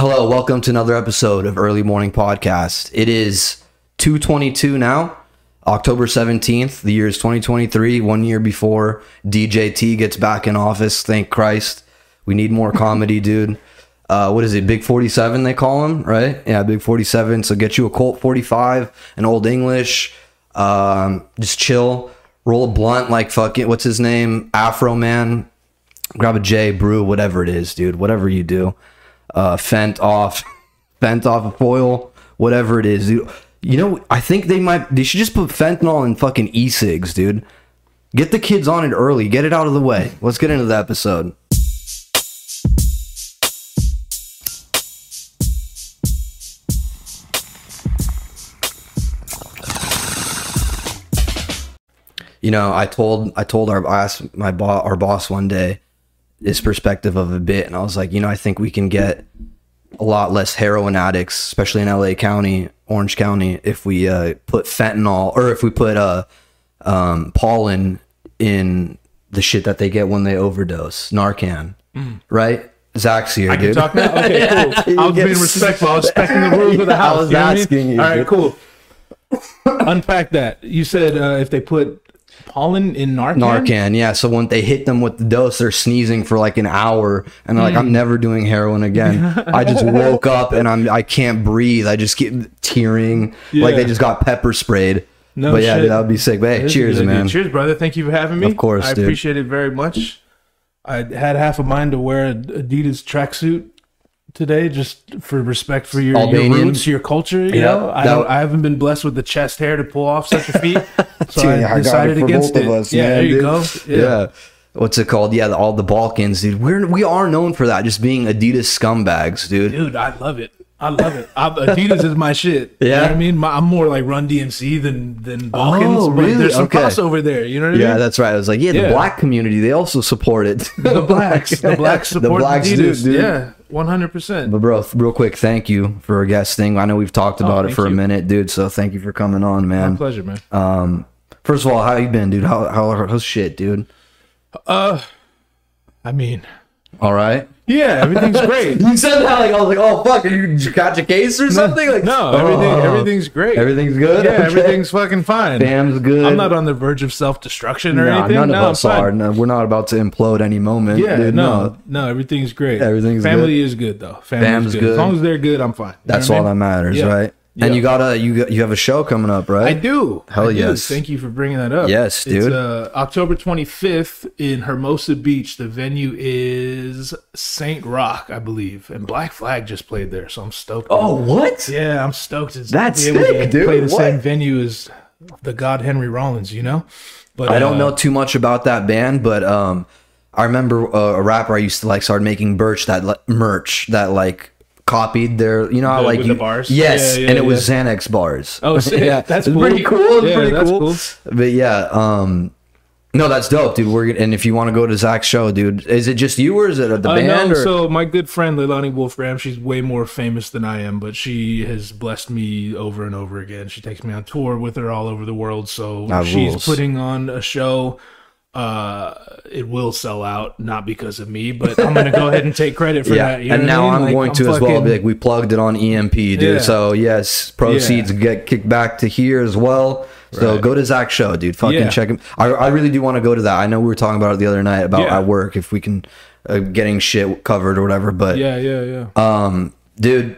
Hello, welcome to another episode of Early Morning Podcast. It is 222 now, October 17th. The year is 2023, one year before DJT gets back in office. Thank Christ. We need more comedy, dude. Uh, what is it, Big 47 they call him, right? Yeah, Big 47. So get you a Colt 45, an Old English, um, just chill, roll a blunt like fucking, what's his name? Afroman. Grab a J, brew, whatever it is, dude. Whatever you do uh, fent off, fent off a foil, whatever it is. Dude. You know, I think they might. They should just put fentanyl in fucking e-cigs, dude. Get the kids on it early. Get it out of the way. Let's get into the episode. You know, I told I told our I asked my boss our boss one day his perspective of a bit, and I was like, you know, I think we can get a lot less heroin addicts, especially in LA County, Orange County, if we uh, put fentanyl or if we put uh, um, pollen in the shit that they get when they overdose, Narcan, right? Zach's here, I can dude. talk now. Okay, cool. I was being respectful. I was respecting the rules of the Yeah, I house. was you know I mean? asking you, All right, cool. Unpack that. You said uh, if they put pollen in Narcan. Narcan, yeah. So when they hit them with the dose, they're sneezing for like an hour, and they're like, Hmm. "I'm never doing heroin again." I just woke up and I'm I can't breathe. I just get tearing, like they just got pepper sprayed. No but yeah, shit. dude, that would be sick. But hey, That is a cheers, man. Cheers, brother. Thank you for having me. Of course, I dude. appreciate it very much. I had half a mind to wear an Adidas tracksuit today, just for respect for your, your Albanian. roots, your culture. You Yeah, know, I that-. I haven't been blessed with the chest hair to pull off such a feat, so Dude, I I decided against both it. of us, yeah, man, there you dude. go. Yeah. What's it called? Yeah, all the Balkans, dude. We're we are known for that, just being Adidas scumbags, dude. Dude, I love it. I love it. I, Adidas is my shit. You know Yeah? what I mean? My, I'm more like Run DMC than than Balkans. Oh, really? There's some Okay. crossover there. You know what I Yeah, mean? that's right. I was like, yeah, the Yeah. black community, they also support it. the blacks. The blacks support blacks do, dude. Yeah, 100. percent But bro, real quick, thank you for guesting. I know we've talked about it Oh, thank for a minute, dude. So thank you for coming on, man. My pleasure, man. Um, first of all, how you been, dude? How how how's shit, dude? Uh, I mean, All right. Yeah, everything's great. You said that like I was like, oh fuck, you you got your case or something? Like No, oh. everything Oh. everything's great. everything's good. yeah, Okay. everything's fucking fine. Fam's good. I'm not on the verge of self destruction or Nah, anything. none of no, us are. No, we're not about to implode any moment. Yeah, dude, no, no, everything's great. Everything's family is good though. Family's good. good. As long as they're good, I'm fine. You That's all I that matters, Yeah. right? And you got a you got, you have a show coming up, right? I do. Hell I do. yes. Thank you for bringing that up. Yes, It's, dude. uh, October 25th in Hermosa Beach. The venue is Saint Rocke, I believe, and Black Flag just played there, so I'm stoked. Oh, what? yeah, I'm stoked. To That's able to dude. Play the What? same venue as the God Henry Rollins, you know. But I don't uh, know too much about that band, but um, I remember uh, a rapper I used to like started making merch that li- merch that like copied their, you know, The- like you, the bars? Yes, Yeah, yeah, and it was. Xanax bars. Oh, yeah, That's cool. pretty cool. Yeah, pretty that's cool. cool. But yeah, um, no, that's dope, dude. We're and if you want to go to Zach's show, dude, is it just you or is it the Uh, band? no, or? so my good friend Leilani Wolfram, she's way more famous than I am, but she has blessed me over and over again. She takes me on tour with her all over the world. So That she's rules. putting on a show. Uh, it will sell out, not because of me, but I'm gonna go ahead and take credit for yeah, that. you and I now mean? I'm Like, going to as well. Be like, we plugged it on EMP, dude. Yeah. So yes, proceeds get kicked back to here as well. So Right. go to Zach's show, dude. Fucking Yeah. check him. I, I really do want to go to that. I know we were talking about it the other night about Yeah. at work if we can uh, getting shit covered or whatever. But Yeah, yeah, yeah. um, dude,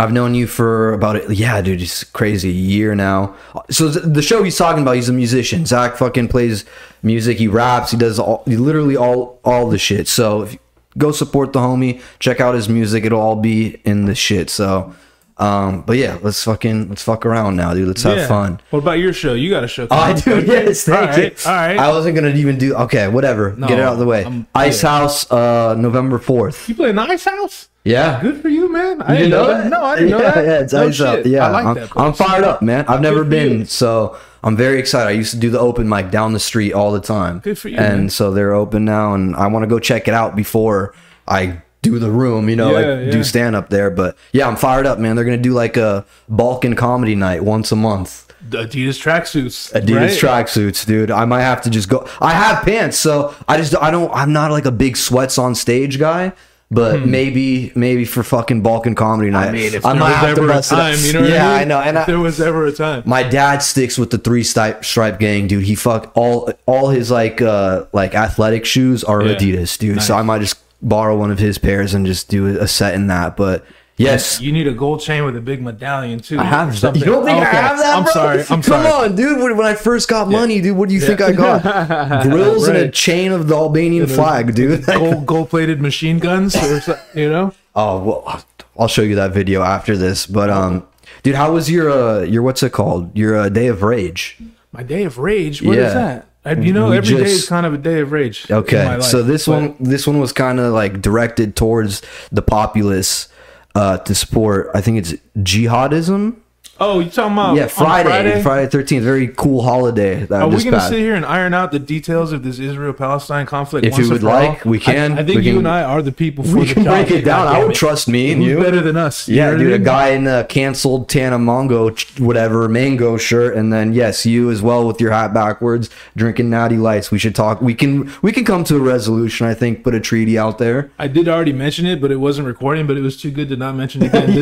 I've known you for about yeah, dude, it's crazy a year now. So th- the show he's talking about, he's a musician. Zach fucking plays music. He raps. He does all, he literally all all the shit. So if you go support the homie, check out his music. It'll all be in the shit. So, um, but yeah, let's fucking let's fuck around now, dude. Let's have Yeah. fun. What about your show? You got a show? Oh, I do. up, don't you? Yes, thank all you. All right. I wasn't gonna even do. Okay, whatever. Get it out of the way. I'm- Ice. House, uh, November fourth. you play in the Ice House? Yeah. Good for you, man. I You didn't know know that. that? No, I didn't know that. Yeah, it's no Out. Yeah, I like I'm, that. I'm fired up, man. I've never Good been, so I'm very excited. I used to do the open mic down the street all the time. Good for you, And man. so they're open now, and I want to go check it out before I do the room. You know, Yeah, like yeah. do stand up there. But yeah, I'm fired up, man. They're gonna do like a Balkan comedy night once a month. The Adidas tracksuits. Adidas right? tracksuits, dude. I might have to just go. I have pants, so I just I don't. I'm not like a big sweats on stage guy. But maybe, maybe for fucking Balkan comedy night, I, mean, if might there was have to ever a it up. time, you know what yeah, I mean? I know. And if I, there was ever a time. my dad sticks with the three stripe stripe gang, dude. He fuck all all his like uh like athletic shoes are Yeah. Adidas, dude. So I might just borrow one of his pairs and just do a set in that. But yes, You need a gold chain with a big medallion too. I have something. You don't think I Okay. have that? I'm bro? sorry. I'm Come sorry. on, dude. When I first got money, dude, what do you think I got? Grills and a chain of the Albanian flag, dude. Gold gold plated machine guns, or you know. oh well, I'll show you that video after this. But um, dude, how was your uh your what's it called? Your uh, day of rage? My day of rage. What is Yeah. that? You know, We every day just- is kind of a day of rage. in my Okay, life, so this but- one this one was kind of like directed towards the populace uh, to support. I think it's jihadism. Oh, you talking about yeah, Friday, Friday thirteenth, very cool holiday. That Are we going to sit here and iron out the details of this Israel-Palestine conflict? If once you would for all? like, we can. I, I think We you can- and I are the people for We the can job. break it down. I would it. trust me and Who's you. better than us? Yeah, dude, I a guy in a canceled Tana Mongo, whatever, mango shirt, and then yes, you as well with your hat backwards, drinking natty lights. We should talk. We can we can come to a resolution. I think. Put a treaty out there. I did already mention it, but it wasn't recording. But it was too good to not mention again.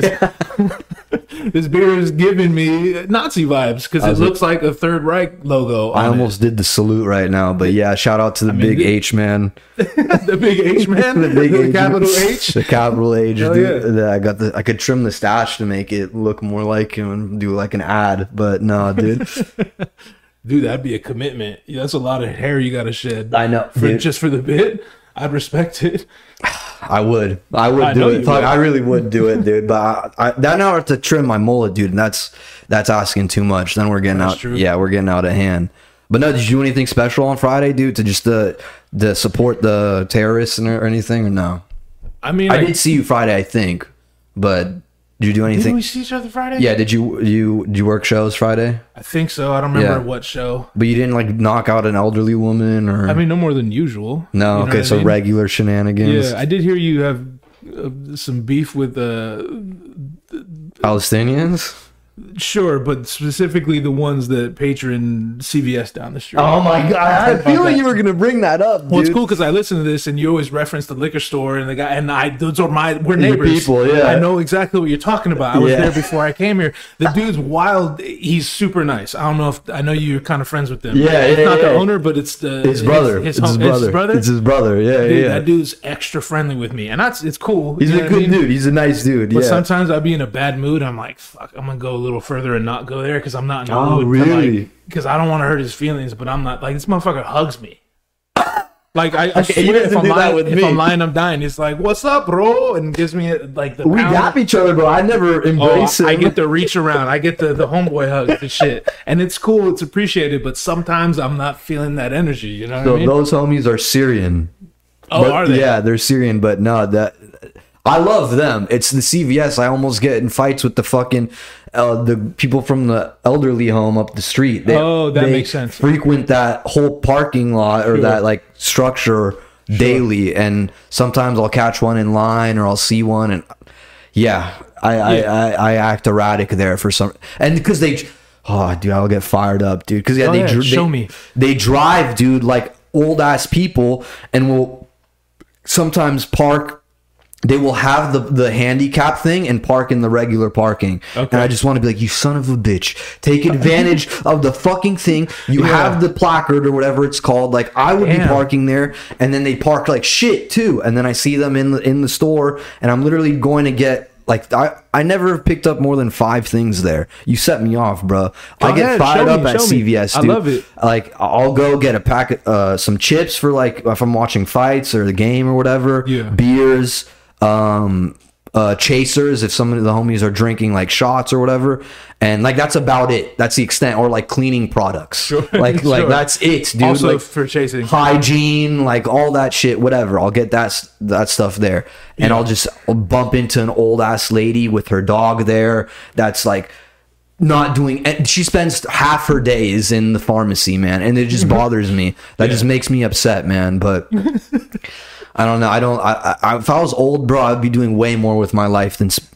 This, this beer is giving me Nazi vibes because it looks like a Third Reich logo. I on it. almost did the salute right now, but yeah, shout out to the big the- H man, the big H man, the big H, capital H. the capital H. Hell dude. yeah. The- I got the. I could trim the stash to make it look more like him and do like an ad, but no, dude. Dude, that'd be a commitment. That's a lot of hair you got to shed. I know, for dude. just for the bit. I'd respect it. I would. I would I do it. Fuck, would. I really would do it, dude. But I, I, that now I have to trim my mullet, dude, and that's that's asking too much. Then we're getting That's out. true. Yeah, we're getting out of hand. But no, did you do anything special on Friday, dude, to just uh, to support the terrorists and or anything, or no? I mean, I like, did see you Friday, I think, but did you do anything? anything? we see each other Friday? Yeah, did you you did you work shows Friday? I think so. I don't remember Yeah. what show. But you didn't like knock out an elderly woman or I mean, no more than usual. no? You know okay, I so mean? regular shenanigans. Yeah, I did hear you have uh, some beef with uh Palestinians. Sure, but specifically the ones that patron CVS down the street. Oh my god! I had a feeling you were gonna bring that up. Well, it's cool because I listen to this, and you always reference the liquor store and the guy, and I those are my we're Your neighbors. people, yeah. I know exactly what you're talking about. I was Yeah. there before I came here. The dude's wild. He's super nice. I don't know if I know you're kind of friends with them. Yeah, it's yeah, not the owner, but it's the His brother. His, it's, his home- brother. His brother. It's his brother. Yeah, Dude, yeah. That dude's extra friendly with me, and that's it's cool. He's you know a what I good mean? dude. He's a nice dude. But yeah. sometimes I'd be in a bad mood. I'm like, fuck, I'm gonna go a little further and not go there because I'm not in the Oh, mood. really? Because I don't want to hurt his feelings, but I'm not like this motherfucker hugs me. Like I, I He swear, if I'm lying, with if me. I'm lying, I'm dying. It's like, "What's up, bro?" and gives me like the we pound. gap each other, bro. I never Oh, embrace I get the reach around. I get the the homeboy hug and shit, and it's cool. It's appreciated, but sometimes I'm not feeling that energy. You know so I mean? those homies are Syrian. oh, But- are they? Yeah, they're Syrian, but no, that I love them. It's the CVS. I almost get in fights with the fucking uh, the people from the elderly home up the street. They, Oh, that they makes sense. Frequent that whole parking lot or Sure. that like structure daily, and sometimes I'll catch one in line or I'll see one, and yeah, I Yeah. I, I, I act erratic there for some, and because they. Oh, dude, I'll get fired up, dude. Because yeah, Go they, ahead, dr- show they me. they drive, dude, like old ass people, and will sometimes park they will have the the handicap thing and park in the regular parking Okay. and i just want to be like you son of a bitch take advantage of the fucking thing you Yeah. have the placard or whatever it's called like i would be parking there and then they park like shit too and then i see them in the in the store and i'm literally going to get like I, I never picked up more than five things there. You set me off, bro. I get ahead, fired up me, at. CVS. I Dude. love it. Like I'll go get a packet, uh, some chips for like if I'm watching fights or the game or whatever. Yeah. Beers, um, uh, chasers if some of the homies are drinking like shots or whatever, and like that's about it. That's the extent, or like cleaning products. Like like Sure. that's it, dude. also like, for chasing. hygiene, like all that shit, whatever. I'll get that that stuff there, and Yeah. I'll just I'll bump into an old ass lady with her dog there. That's like not doing. And she spends half her days in the pharmacy, man, and it just bothers me. That just makes me upset, man. But I don't know. I don't. I, I if I was old, bro, I'd be doing way more with my life than. sp-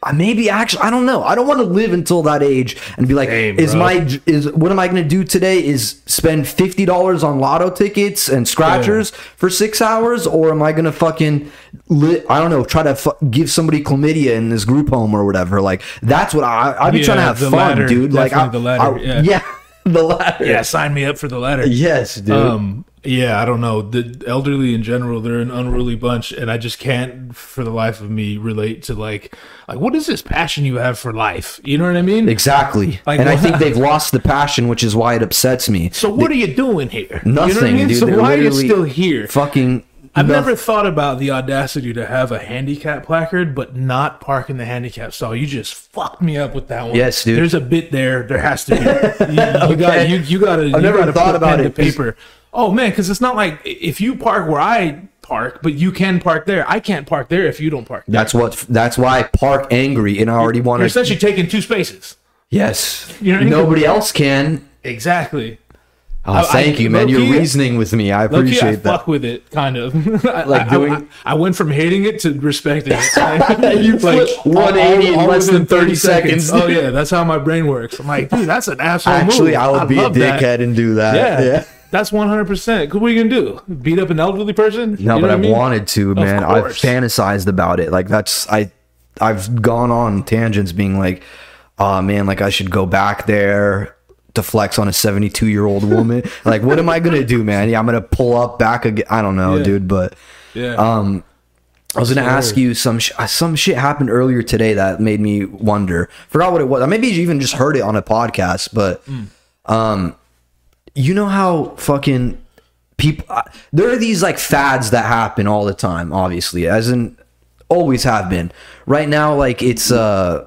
I maybe actually I don't know. I don't want to live until that age and be like, Same, is bro. my is what am I going to do today? Is spend fifty dollars on lotto tickets and scratchers for six hours, or am I going to fucking li- I don't know, try to fu- give somebody chlamydia in this group home or whatever? Like that's what I I'd be Yeah, trying to have fun, latter, dude. Like I, the latter, I- yeah. yeah, the latter. Yeah, sign me up for the latter. Yes, dude. Um, yeah, I don't know. The elderly in general, they're an unruly bunch, and I just can't, for the life of me, relate to like, like what is this passion you have for life? You know what I mean? Exactly. Like, and I think they've lost the passion, which is why it upsets me. So what are you doing here? Nothing, You know what I mean? dude. So why are you still here? Fucking. I've never thought about the audacity to have a handicap placard, but not park in the handicap stall. You just fucked me up with that one. Yes, dude. There's a bit there. There has to be. You, you got. You, you got to. You never gotta thought about it, paper. Oh man, because it's not like if you park where I park, but you can park there. I can't park there if you don't park. There. That's what. That's why I park angry, and I already want to. You're essentially taking two spaces. Yes. You know what I mean? Nobody else can. Exactly. Oh, thank I- you, man. You're reasoning with me. I appreciate I that. fuck with it, kind of. I- Like doing- I, went from hating it to respecting it. You flipped 180 in less than 30 seconds. Oh yeah, that's how my brain works. I'm like, dude, that's an asshole Actually, move. I would be a love that. dickhead and do that. Yeah, Yeah. That's 100. percent What are you gonna do? Beat up an elderly person? No, You know but I I mean? wanted to, man. I've fantasized about it. Like that's I, I've gone on tangents, being like, "Oh man, like I should go back there to flex on a 72 year old woman." like, what am I gonna do, man? Yeah, I'm gonna pull up back again. I don't know, Yeah. dude. But Yeah. um, I was gonna ask you some sh- some shit happened earlier today that made me wonder. Forgot what it was. Maybe you even just heard it on a podcast, but um, you know how fucking people uh, there are these like fads that happen all the time obviously as in always have been right now like it's uh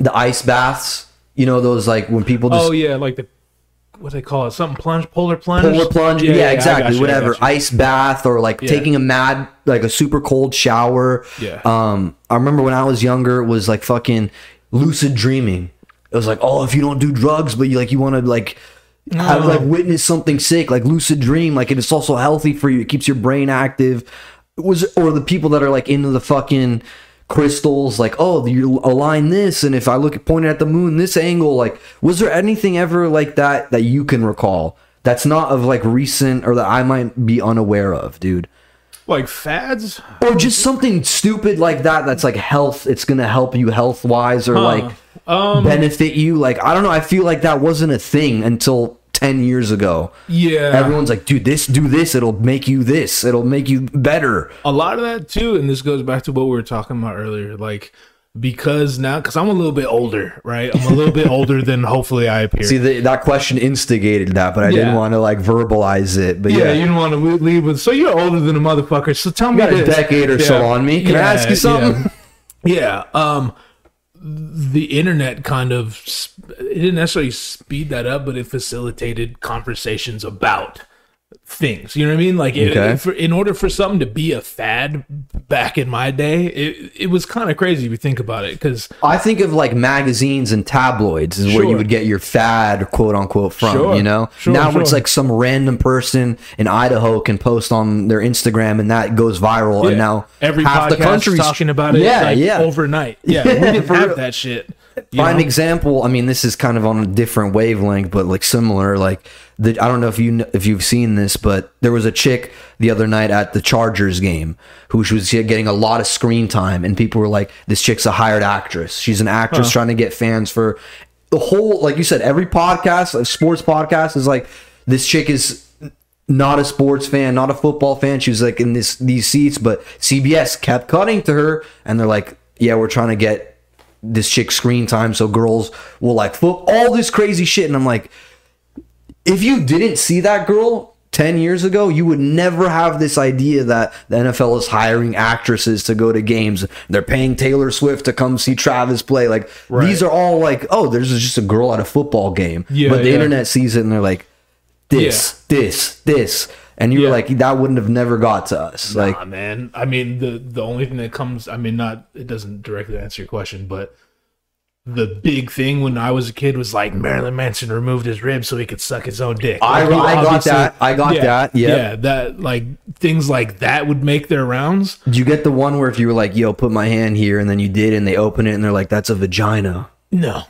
the ice baths you know those like when people just oh yeah, like the what do they call it? Something plunge, polar plunge. polar plunge yeah, I exactly you, whatever ice bath or like taking a mad like a super cold shower Yeah. um i remember when i was younger it was like fucking lucid dreaming it was like oh if you don't do drugs but you like you want to like have, like witness something sick like lucid dream like and it's also healthy for you. It keeps your brain active. It was or the people that are like into the fucking crystals like oh you align this and if i look at pointing at the moon this angle like was there anything ever like that that you can recall? That's not of like recent or that i might be unaware of dude Like fads. or just something stupid like that that's like health it's gonna help you health wise or like Um, benefit you like i don't know i feel like that wasn't a thing until 10 years ago Yeah. everyone's like dude this do this it'll make you this it'll make you better a lot of that too and this goes back to what we were talking about earlier like because now because i'm a little bit older right? I'm a little bit older than hopefully i appear. See the, that question instigated that but i didn't want to like verbalize it but yeah, yeah, you didn't want to leave with so you're older than a motherfucker so tell me got a decade or so on me. Can i ask you something? yeah. yeah um the internet kind of it didn't necessarily speed that up but it facilitated conversations about things you know what i mean like it, Okay. it- for, in order for something to be a fad back in my day it, it was kind of crazy if you think about it because I think of like magazines and tabloids is where you would get your fad quote unquote from, Sure. you know? Sure, now it's like some random person in Idaho can post on their Instagram and that goes viral and now every half the country's talking about it Yeah, like, yeah. overnight yeah, Yeah, we didn't have that shit Prime know? example, I mean this is kind of on a different wavelength but like similar like the I don't know if you if you've seen this but there was a chick the other night at the Chargers game who she was getting a lot of screen time and people were like this chick's a hired actress. She's an actress trying to get fans for the whole like you said every podcast, a sports podcast is like this chick is not a sports fan, not a football fan. She was like in this these seats, but CBS kept cutting to her, and they're like, "Yeah, we're trying to get this chick screen time so girls will like foot all this crazy shit." And I'm like, if you didn't see that girl 10 years ago, you would never have this idea that the NFL is hiring actresses to go to games. They're paying Taylor Swift to come see Travis play. Like these are all like, oh, there's just a girl at a football game. Yeah, but the yeah. internet sees it and they're like, this, this, this. And you're Yeah. like, that wouldn't have never got to us. Like, nah, man. I mean, the the only thing that comes, I mean, not it doesn't directly answer your question, but the big thing when I was a kid was like Marilyn Manson removed his ribs so he could suck his own dick. I- Like, you I got that. I got that. Yeah. yeah, that like things like that would make their rounds. Did you get the one where if you were like, "Yo, put my hand here," and then you did, and they open it, and they're like, "That's a vagina." No,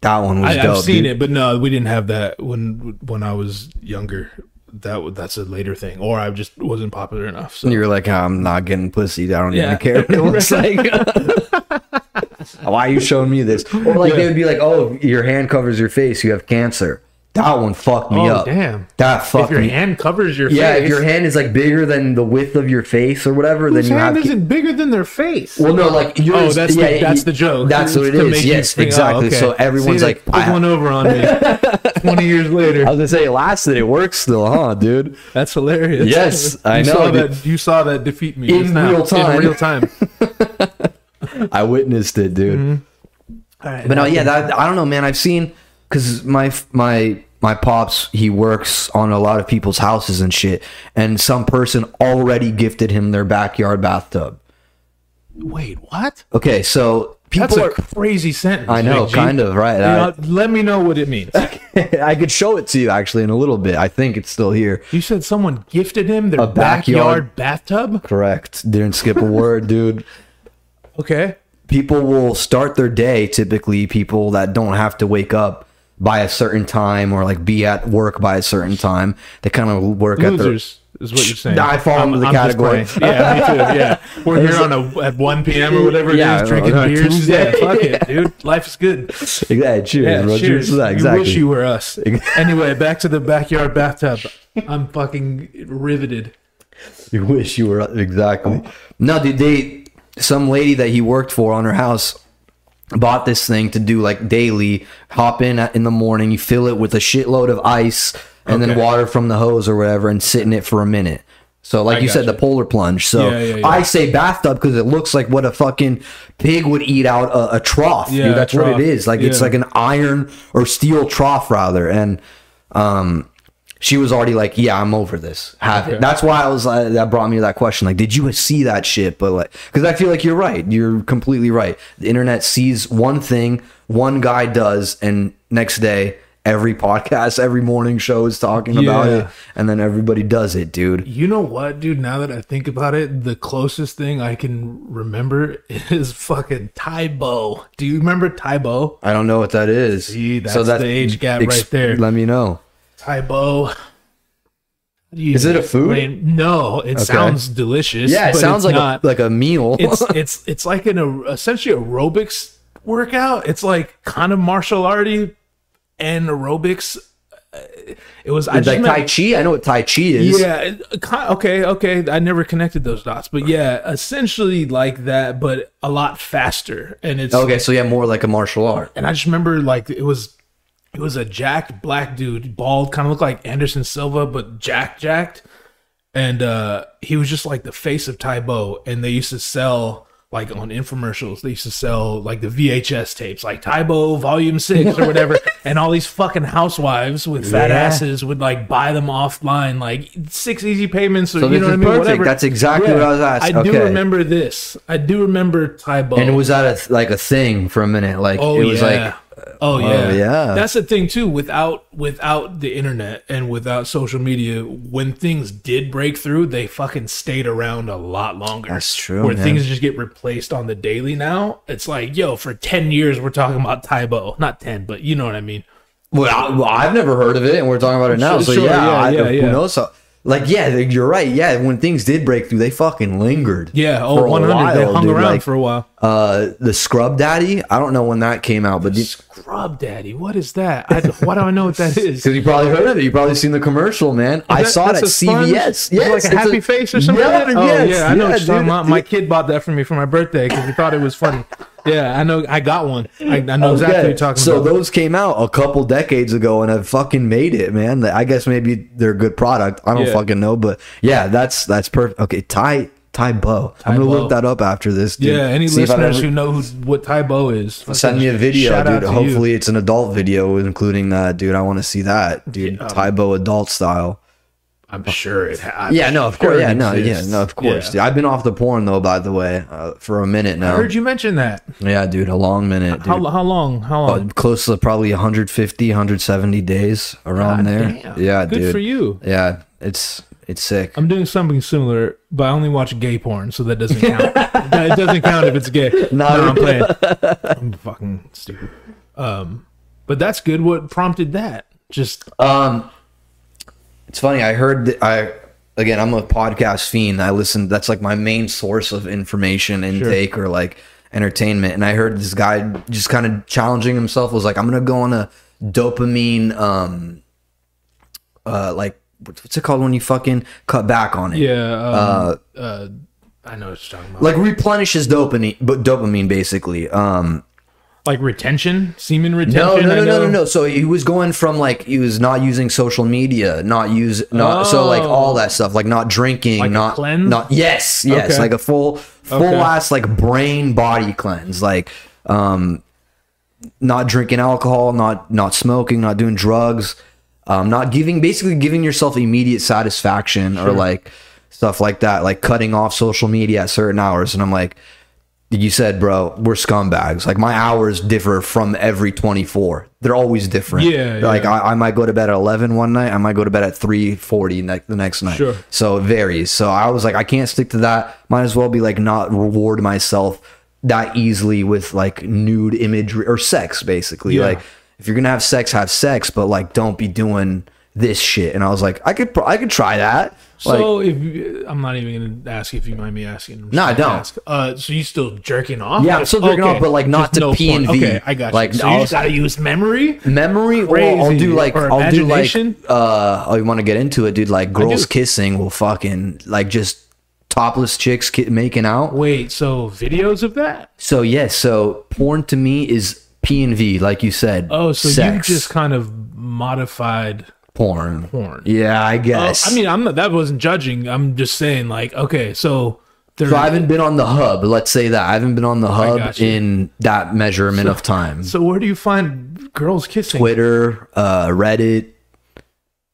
That one was I, dope. I've seen dude. it, but no, we didn't have that when when I was younger. That that's a later thing, or I just wasn't popular enough. So you were like, "I'm not getting pussy. I don't Yeah. even care what it looks like." Why are you showing me this? Or like they would be like, "Oh, your hand covers your face. You have cancer." That one fucked me oh up. damn! That If your me. hand covers your yeah, face, if your hand is like bigger than the width of your face or whatever, whose then you hand have. isn't bigger than their face. well, no, like oh, yours. Oh, that's yeah, the, that's the joke. That's what it To is. you Yes, think- oh, exactly. okay. So everyone's See, like, they put I- one over on me. Twenty years later, I was gonna say it lasted. It works still, huh, dude? that's hilarious. Yes, I you know, Saw dude. that, you saw that defeat me In just now. real time. In real time. I witnessed it, dude. Mm-hmm. All right, But uh, no, yeah, that I don't know, man. I've seen because my my my pops he works on a lot of people's houses and shit, and some person already gifted him their backyard bathtub. Wait, what? Okay, so people That's a crazy sentence. I know, Big G. kind of, right. You know, let me know what it means. I could show it to you actually in a little bit. I think it's still here. You said someone gifted him their A backyard, backyard- bathtub. Correct. Didn't skip a word, dude. Okay. people will start their day typically people that don't have to wake up by a certain time or like be at work by a certain time they kind of work at their Losers is what you're saying. I fall into the just category. Yeah, me too. Yeah, we're here on a at 1 p.m. or whatever it is, Yeah, drinking a beers. Tuesday. Yeah, fuck it, dude. Life is good. yeah, cheers, Yeah, bro. cheers. that, You exactly wish you were us. Anyway, back to the backyard bathtub. I'm fucking riveted. You wish you were exactly. No, dude, they some lady that he worked for on her house bought this thing to do like daily. Hop in in the morning, you fill it with a shitload of ice and then water from the hose or whatever, and sit in it for a minute. So, like I you said, the polar plunge. So Yeah, yeah, yeah. I say bathtub because it looks like what a fucking pig would eat out a, a trough. Yeah, dude. That's what trough. it is. Like it's like an iron or steel trough rather, and um she was already like, "Yeah, I'm over this. Have it." That's why I was like, that brought me to that question. Like, did you see that shit? But like, because I feel like you're right. You're completely right. The internet sees one thing, one guy does, and next day, every podcast, every morning show is talking about it, and then everybody does it, dude. You know what, dude? Now that I think about it, the closest thing I can remember is fucking Tae Bo. Do you remember Tae Bo? I don't know what that is. See, that's the age gap right there. Let me know. Tae Bo. Is it a food? explain- No, it sounds delicious. Yeah, it but sounds like not. a like a meal. it's it's it's like an essentially aerobics workout. It's like kind of martial arty and aerobics. It was I like Tai Chi. I know what Tai Chi is. yeah. Okay. Okay. I never connected those dots, but yeah, essentially like that, but a lot faster. And it's Okay, so yeah, more like a martial art. and I just remember like it was it was a jacked black dude, bald, kind of looked like Anderson Silva, but jack jacked. And uh he was just like the face of Tae Bo, and they used to sell like on infomercials, they used to sell like the VHS tapes, like Tae Bo Volume Six or whatever, and all these fucking housewives with fat Yeah. asses would like buy them offline, like six easy payments, or So you know what I mean? perfect. Whatever. That's exactly what I was asking. I do remember this. I do remember Tae Bo. And it was that a like a thing for a minute? Like Oh it was yeah. like Oh, oh yeah. yeah. That's the thing too. Without without the internet and without social media, when things did break through, they fucking stayed around a lot longer. That's true, Where man. things just get replaced on the daily now. It's like, yo, for ten years we're talking about Tae Bo. Not ten, but you know what I mean. Well, I, well, I've never heard of it, and we're talking about it now. Sure, so sure, yeah, yeah, I, yeah, who knows? How, like, yeah, you're right. Yeah, when things did break through, they fucking lingered. Yeah. Oh, for a 100. they hung dude. around Like, for a while. Uh, the Scrub Daddy. I don't know when that came out, but because Scrub Daddy. What is that? I, why do I know what that is? Because you probably heard of it, you probably seen the commercial, man. I that- saw it at a? CVS. Yes, like a happy face or something. Yeah, like? Oh, yes, yeah, I know what you're dude. My kid bought that for me for my birthday because he thought it was funny. Yeah, I know. I got one. I, I know exactly what Okay, you're talking so about. So those came out a couple decades ago and have fucking made it, man. I guess maybe they're a good product. I don't Yeah. fucking know, but yeah, that's that's perfect. Okay, Ty Tae Bo. I'm gonna Bo. look that up after this. Dude. yeah, any See listeners ever- who know who, what Tae Bo is, send me a video, dude. to you. Hopefully, it's an adult video, including that, dude. I want to see that, dude. Yeah. Tae Bo adult style. I'm sure it has. Yeah, no, of course. Yeah, no, yeah, no, of course. Dude. I've been off the porn though, by the way, uh, for a minute now. I heard you mention that. yeah, dude, a long minute, dude. How, how long? How long? close to probably 150, 170 days around God there. damn. Yeah, Good dude. for you. Yeah, it's it's sick. I'm doing something similar, but I only watch gay porn, so that doesn't count. it doesn't count if it's gay. No, I'm playing. I'm fucking stupid. Um, but that's good. What prompted that? Just Um, it's funny. I heard that I again. I'm a podcast fiend. I listen. That's like my main source of information intake or like entertainment. And I heard this guy just kind of challenging himself. Was like, I'm gonna go on a dopamine. Um, uh, like what's it called when you fucking cut back on it? yeah. Um, uh, I know what you're talking about. Like replenishes dopamine, but dopamine basically. Um, Like retention, semen retention. No, no, no, no, no, no. So he was going from like he was not using social media, not use not so like all that stuff, like not drinking, Like not cleanse? not yes, yes, Okay. like a full full Okay. ass like brain body cleanse, like um not drinking alcohol, not not smoking, not doing drugs, um not giving basically giving yourself immediate satisfaction or like stuff like that, like cutting off social media at certain hours and I'm like you said, bro, we're scumbags. Like my hours differ from every 24. They're always different. Yeah, Like yeah. I, I might go to bed at 11 one night. I might go to bed at 3:40 ne- the next night. Sure. So it varies. So I was like, I can't stick to that. Might as well be like not reward myself that easily with like nude imagery or sex, basically. Yeah. Like if you're gonna have sex, have sex, but like don't be doing this shit. And I was like, I could, I could try that. Like, So if you- I'm not even gonna ask if you mind me asking. No, I don't. ask. Uh, so you still jerking off? Yeah, I'm still jerking off, but, like, not Just to P and. V. Okay, I got Like, you. So you just gotta use memory. memory or I'll do like Or I'll do like uh oh you want to get into it dude like girls kissing will fucking like just topless chicks ki- making out Wait, so videos of that? so yes so porn to me is P and V like you said Oh, so sex, you just kind of modified porn porn. yeah I Oh, guess I mean, I'm not. That wasn't judging. I'm just saying, like, okay, so there. so I haven't been on the hub let's say that I haven't been on the hub in that measurement of time So where do you find girls kissing? Twitter uh Reddit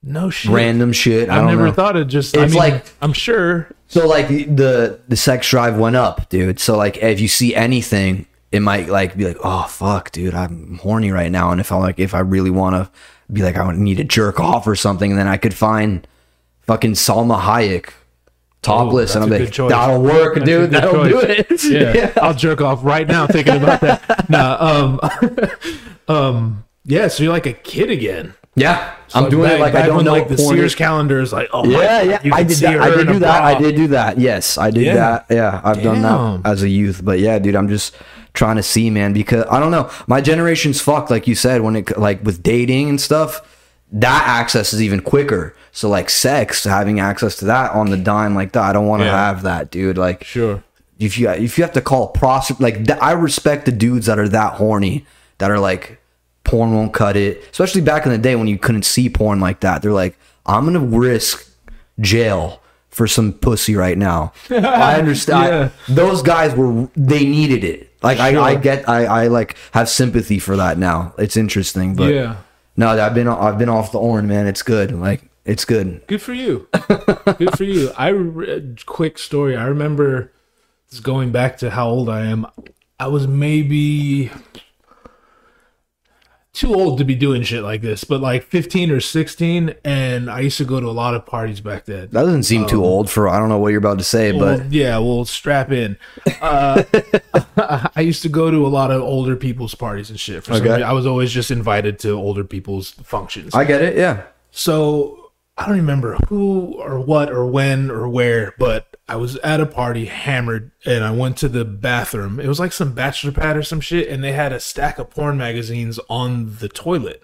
No shit. random shit I I've don't never know. thought of just. I It's mean, like- I'm sure. So like the the sex drive went up, dude. So like if you see anything, it might like be like, oh fuck, dude, I'm horny right now. And if I like if I really want to be like I need to jerk off or something, then I could find fucking Salma Hayek topless, Oh, and I'm like, that'll work, That's dude. That'll do it. Yeah, I'll jerk off right now thinking about that. Nah, um, um, yeah. So you're like a kid again. Yeah, I'm doing back- it like I don't when, know like the porn Sears calendar is like, oh my Yeah, God, yeah, I did that. I did do that. I did do that. Yes, I did Yeah. that. Yeah, I've done that as a youth. But yeah, dude, I'm just trying to see, man, because I don't know. My generation's fucked, like you said, when it like with dating and stuff. That access is even quicker. So like sex, having access to that on the dime like that, I don't want to Yeah. have that, dude. Like Sure. if you if you have to call a prostitute, like th- I respect the dudes that are that horny, that are like porn won't cut it. Especially back in the day when you couldn't see porn like that. They're like, I'm gonna risk jail for some pussy right now. I understand. Those guys were they needed it. Like I, I get I I like have sympathy for that now. It's interesting, but Yeah. no, I've been I've been off the horn, man. It's good. Like it's good. Good for you. Good for you. I re- quick story. I remember this going back to how old I am. I was maybe too old to be doing shit like this, but like 15 or 16 and I used to go to a lot of parties back then. That doesn't seem too old for I don't know what you're about to say, but Well, yeah, well, strap in. Uh, I used to go to a lot of older people's parties and shit. For some Okay. reason. I was always just invited to older people's functions. I get it. Yeah. So I don't remember who or what or when or where, but I was at a party hammered and I went to the bathroom. It was like some bachelor pad or some shit, and they had a stack of porn magazines on the toilet.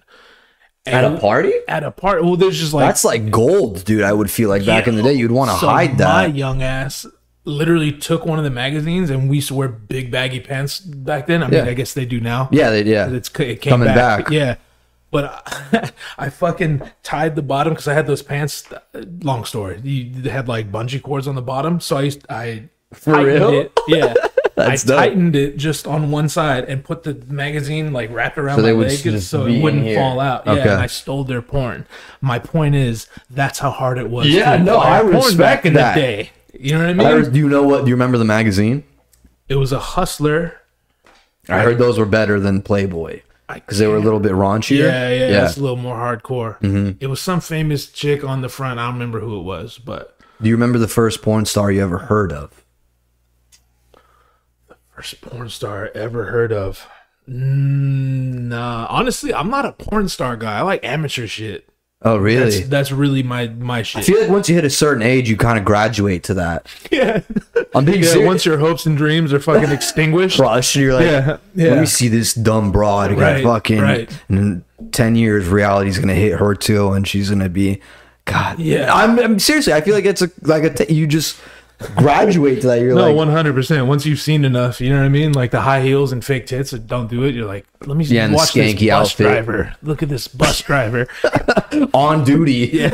At a party? At a party. Well, there's just like That's like gold, dude. I would feel like back in the day, you'd want to so hide that. My young ass literally took one of the magazines, and we used to wear big baggy pants back then. I mean, Yeah. I guess they do now. Yeah, they, yeah. It's it came Coming back. back. Yeah. But I, I fucking tied the bottom because I had those pants. Uh, long story. You, they had like bungee cords on the bottom, so I used I For tightened real? It. Yeah, That's I dope. tightened it just on one side and put the magazine like wrapped around So my leg so it wouldn't here. fall out. Yeah, and I stole their porn. My point is that's how hard it was. Yeah, no, I respect back in that. the day. You know what I mean? I do you know what? Do you remember the magazine? it was a hustler. I heard those were better than Playboy because they were a little bit raunchier. Yeah, yeah, yeah. it's a little more hardcore. Mm-hmm. It was some famous chick on the front. I don't remember who it was, but Do you remember the first porn star you ever heard of? The first porn star I ever heard of. Mm, Nah, honestly, I'm not a porn star guy. I like amateur shit. Oh, really? That's, that's really my my shit. I feel like once you hit a certain age, you kind of graduate to that. yeah, I'm being yeah. serious. Once your hopes and dreams are fucking extinguished, you're like, Yeah, yeah. let me see this dumb broad get Right, fucking. right. And in ten years, reality's gonna hit her too, and she's gonna be, God. Yeah. I'm, I'm seriously. I feel like it's a like a t- you just graduate to that. You're no, like, one hundred percent. Once you've seen enough, you know what I mean. Like the high heels and fake tits that don't do it. You're like, let me Yeah, the watch this skanky bus outfit. driver. Look at this bus driver. on duty Yeah.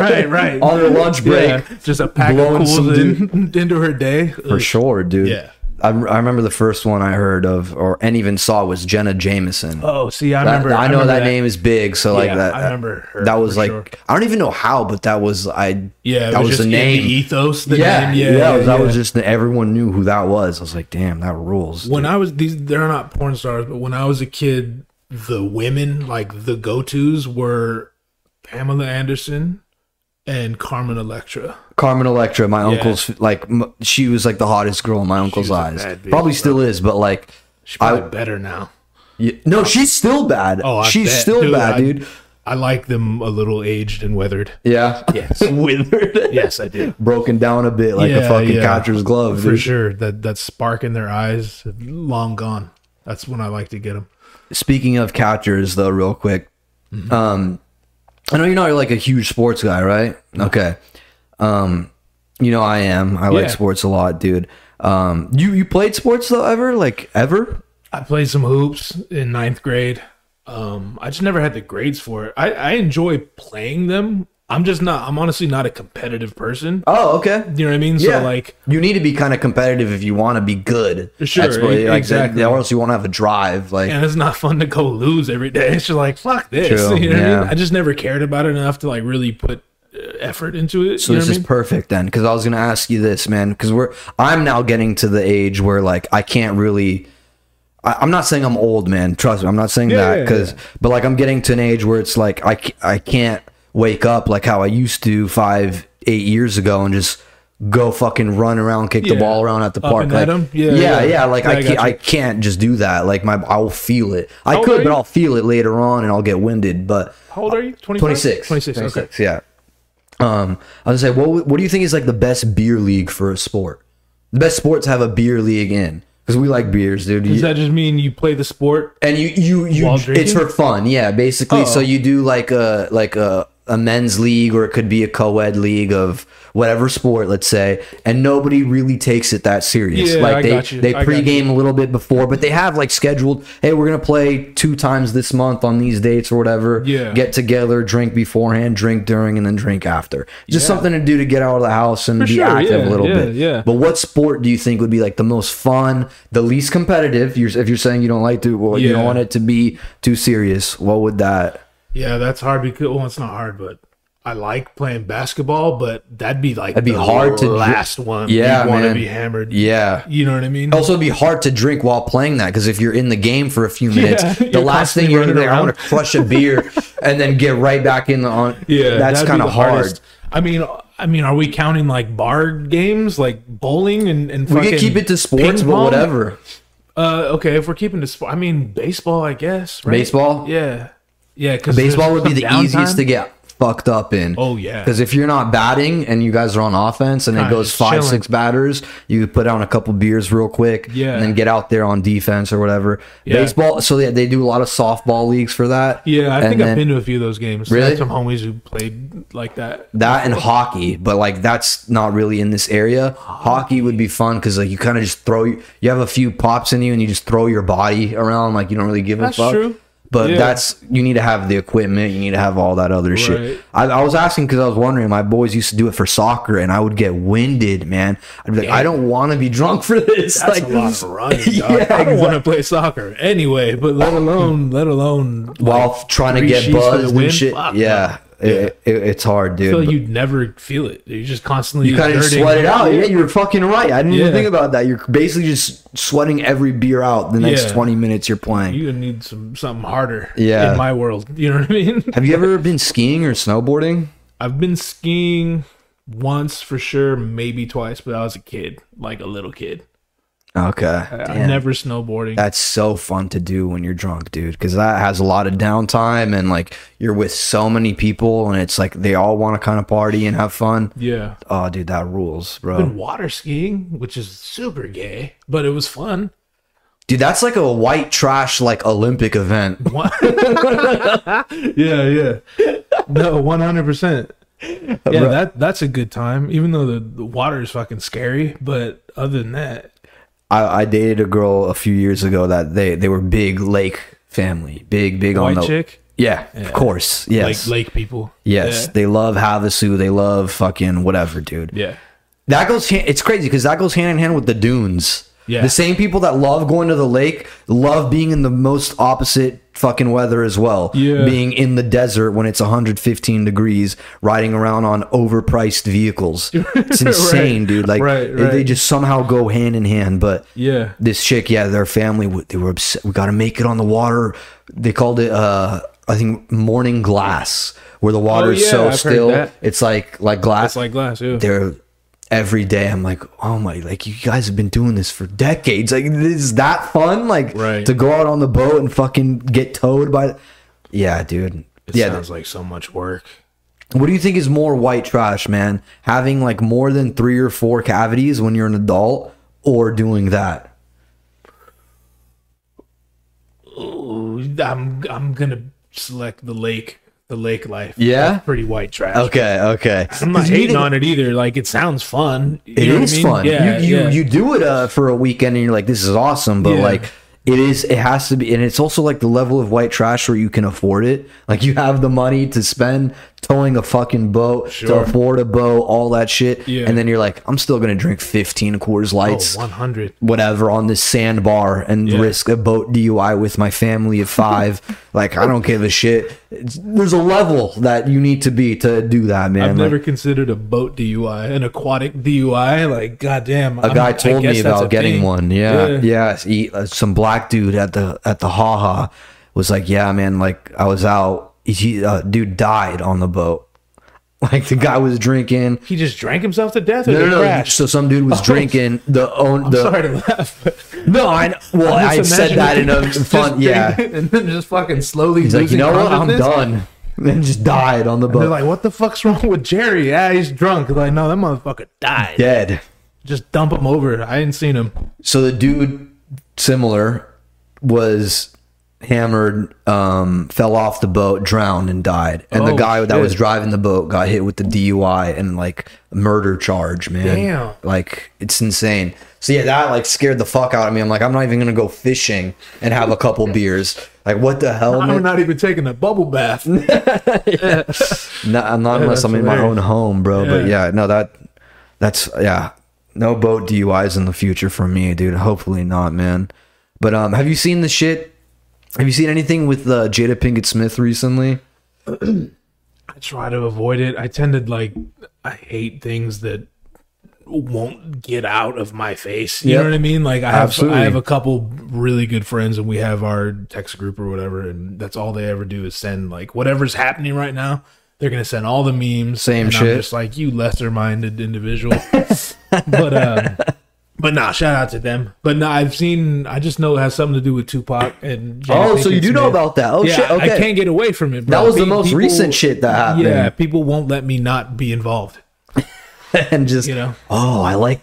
right, right. on her lunch break. Yeah, just a pack of some cools in, into her day. For sure, dude. Yeah. I, I remember the first one I heard of or and even saw was Jenna Jameson. Oh, see, I That- remember. I know remember that, name is big, so like that. I remember her that was like sure. I don't even know how, but that was I. Yeah, that was, just the name. ethos. The yeah, name. yeah, Yeah, that was yeah. just everyone knew who that was. I was like, damn, that rules. when I was these. They're not porn stars, but when I was a kid, the women like the go tos were Pamela Anderson and Carmen Electra. Carmen Electra, my uncle's like m- she was like the hottest girl in my uncle's eyes. bitch, Probably bro. still is, but like, She's probably I- better now. y- no, she's still bad. Oh, I she's bet. still Dude, bad, I- dude. I like them a little aged and weathered. Yeah, Yes. withered. Yes, I do. broken down a bit like a fucking yeah. catcher's glove. For dude. sure. That that spark in their eyes, long gone. That's when I like to get them. Speaking of catchers, though, real quick, Mm-hmm. um, I know you're not like a huge sports guy, right? Okay, um, you know I am. I like sports a lot, dude. Um, you you played sports though ever? Like ever? I played some hoops in ninth grade. Um, I just never had the grades for it. I, I enjoy playing them. I'm just not. I'm honestly not a competitive person. Oh, okay. You know what I mean? So like, you need to be kind of competitive if you want to be good. Sure, That's what- e- like, exactly. Or else you won't have a drive. Like, and it's not fun to go lose every day. It's just like fuck this. True, you know what I yeah. mean? I just never cared about it enough to like really put effort into it. So this is mean? perfect then, because I was gonna ask you this, man, because we're I'm now getting to the age where like I can't really. I, I'm not saying I'm old, man. Trust me, I'm not saying Yeah, that yeah, because, but like I'm getting to an age where it's like I I can't wake up like how I used to five eight years ago and just go fucking run around, kick the ball around at the park. like? Yeah, yeah, yeah. yeah, Like Yeah, I I can't, I can't just do that. Like my I will feel it. I old could, but? I'll feel it later on and I'll get winded. But How old are you? 25? 26. 26. Okay. 26, yeah. Um, I was gonna say, what what do you think is like the best beer league for a sport? The best sports have a beer league in because we like beers, dude. Does You- that just mean you play the sport? and you you you While it's drinking? for fun, yeah. Basically, Oh. so you do like a like a a men's league or it could be a co-ed league of whatever sport, let's say, and nobody really takes it that serious. Yeah, like I they got you. they I pregame a little bit before, but they have like scheduled. Hey, we're gonna play two times this month on these dates or whatever. Yeah. get together, drink beforehand, drink during, and then drink after. Just Yeah. something to do to get out of the house and For be sure, active yeah, a little bit. yeah. But what sport do you think would be like the most fun, the least competitive? You're, if you're saying you don't like to, well, you don't want it to be too serious. What would that? Yeah, that's hard because well, it's not hard, but I like playing basketball, but that'd be like That'd be the hard to- last one. Yeah, you want to be hammered. Yeah. you know what I mean. Also, it'd be hard to drink while playing that because if you're in the game for a few minutes, Yeah, the last thing you're running there, I want to crush a beer and then get right back in the on. yeah, that's kind of hard. hardest. I mean, I mean, are we counting like bar games, like bowling and and We could keep it to sports, but whatever. Uh, okay, if we're keeping to sport, I mean baseball, I guess. Right? Baseball? Yeah, yeah. Because Baseball would be the easiest to get fucked up in. Oh, yeah. Because if you're not batting and you guys are on offense and it goes five, chilling. six batters, you put on a couple beers real quick. Yeah. And then get out there on defense or whatever. Yeah. Baseball, so they, they do a lot of softball leagues for that. Yeah, I And think then I've been to a few of those games. Really? some homies who played like that. That and hockey, but like that's not really in this area. Hockey would be fun because like you kind of just throw you have a few pops in you and you just throw your body around like you don't really give That's a fuck. true. But Yeah. that's you need to have the equipment. You need to have all that other Right. shit. I, I was asking because I was wondering. My boys used to do it for soccer, and I would get winded, man. I'd be like, I don't want to be drunk for this. That's like, a lot of running. Dog. Yeah, I don't exactly. want to play soccer anyway, but let alone let alone while like, trying to get buzzed and shit. Fuck, yeah, man. It, it, it's hard, dude. I feel like you'd never feel it. You're just constantly You kind of sweat it out. Yeah, you're fucking right. I didn't Yeah. even think about that. You're basically just sweating every beer out the next Yeah. 20 minutes you're playing. You need some something harder. Yeah. In my world, you know what I mean. Have you ever been skiing or snowboarding? I've been skiing once for sure, maybe twice, but I was a kid, like a little kid. Okay. I Damn. never snowboarding. That's so fun to do when you're drunk, dude, because that has a lot of downtime and like you're with so many people and it's like they all want to kind of party and have fun. yeah. Oh, dude, that rules, bro. Been water skiing, which is super gay, but it was fun. Dude, that's like a white trash like Olympic event. Yeah, yeah. No, one hundred percent. Yeah, that that's a good time. Even though the, the water is fucking scary, but other than that, I, I dated a girl a few years ago that they they were big lake family, big big on white the chick, yeah, of course, yes, like lake people. yes. They love Havasu. They love fucking whatever, dude. Yeah. yeah. That goes. It's crazy because that goes hand in hand with the dunes. Yeah. The same people that love going to the lake love being in the most opposite fucking weather as well. Yeah. Being in the desert when it's 115 degrees, riding around on overpriced vehicles. It's insane, Right. dude. Like Right, they- they just somehow go hand in hand. But Yeah. this chick, yeah, their family, they were upset. We got to make it on the water. They called it, uh, I think, morning glass, where the water is Oh, yeah, so I've still. It's like like glass It's like glass, yeah. they're every day i'm like oh my like you guys have been doing this for decades. Like is that fun? Like Right. to go out on the boat and fucking get towed by yeah dude. It yeah sounds like so much work. what do you think is more white trash man? Having like more than three or four cavities when you're an adult or doing that? Ooh, I'm I'm gonna select the lake, the lake life. Yeah? That's pretty white trash. okay okay I'm not hating on it either. Like it sounds fun. You It know what I mean? fun. Yeah, you you, yeah. you do it uh, for a weekend and you're like, this is awesome. But Yeah. like, it is. It has to be, and it's also like the level of white trash where you can afford it. Like you have the money to spend towing a fucking boat to afford a boat, all that shit, Yeah. and then you're like, I'm still gonna drink 15 Coors oh, Lights. 100. Whatever on this sandbar and Yeah. risk a boat DUI with my family of five. like I don't give a shit. It's, there's a level that you need to be to do that, man. I've Like, never considered a boat DUI, an aquatic DUI. Like, goddamn, A guy told me about getting one. Yeah, yeah. He, uh, some black dude at the at the haha was like, "Yeah, man. Like I was out. He, uh, dude died on the boat. Like the guy was drinking. He just drank himself to death or No, no, no, crashed. So some dude was Oh. drinking the own the. Sorry to laugh. No, I well I said that in a fun. Yeah, and then just fucking slowly. he's like, you know what? I'm done. And just died on the boat. They're like, what the fuck's wrong with Jerry? Yeah, he's drunk. Like, no, that motherfucker died. dead. Just dump him over. I ain't seen him. So the dude similar was hammered, um, fell off the boat, drowned, and died. And the Oh, guy that shit. was driving the boat got hit with the DUI and like murder charge, man. Damn. Like it's insane. So yeah, that like scared the fuck out of me. I'm like, I'm not even gonna go fishing and have a couple beers. Like what the hell? I'm man? not even taking a bubble bath. No, I'm not unless I'm in my own home, bro. But Yeah. yeah, no, that that's yeah. No boat DUIs in the future for me, dude. Hopefully not, man. But um, have you seen the shit? Have you seen anything with uh, Jada Pinkett Smith recently? I try to avoid it. I tend to like. I hate things that won't get out of my face. You Yep. know what I mean? Like I have Absolutely. I have a couple really good friends and we have our text group or whatever and that's all they ever do is send like whatever's happening right now. They're gonna send all the memes. Same and shit. I'm just like you lesser minded individual. but um but nah, shout out to them. But nah, I've seen I just know it has something to do with Tupac and Oh, so you do know about that? Oh yeah, shit! Okay, I can't get away from it. Bro. that was the most people- recent shit that happened. Yeah, people won't let me not be involved. and just You know, oh, I like.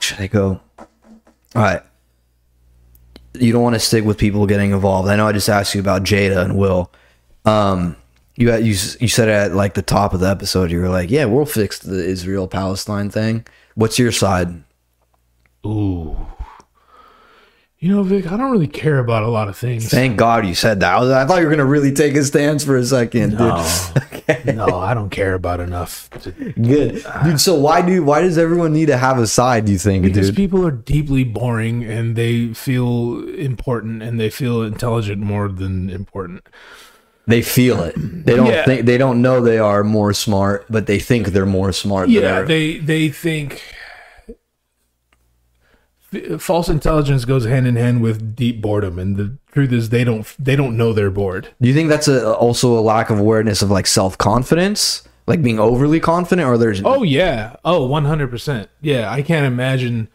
Should I go? All right. You don't want to stick with people getting involved. I know I just asked you about Jada and Will. Um, you had, you you said at like the top of the episode, you were like, "Yeah, we'll fix the Israel Palestine thing." What's your side? Ooh, You know, Vic, I don't really care about a lot of things. Thank God you said that. I, was, I thought you were gonna really take a stance for a second, dude. No, no, I don't care about enough. to- Good, dude. So why do why does everyone need to have a side? Do you think, Because dude? people are deeply boring and they feel important and they feel intelligent more than important. They feel it. They don't Yeah. think they don't know they are more smart, but they think they're more smart. Yeah, they they think Uh, false intelligence goes hand in hand with deep boredom, and the truth is they don't they don't know they're bored. Do you think that's a, also a lack of awareness of like self confidence, like being overly confident, or there's Oh yeah, oh oh one hundred percent. Yeah, I can't imagine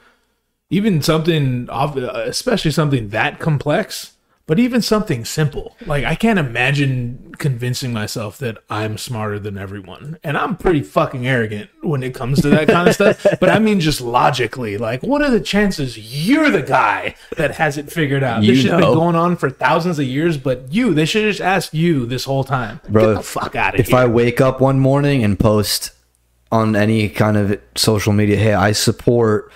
even something, of- uh, especially something that complex. But even something simple, like I can't imagine convincing myself that I'm smarter than everyone. And I'm pretty fucking arrogant when it comes to that kind of stuff. But I mean, just logically, like, what are the chances you're the guy that has it figured out? You this shit's know. been going on for thousands of years, but you, they should just asked you this whole time. Bro, Get the fuck out of here. if here. I wake up one morning and post on any kind of social media, hey, I support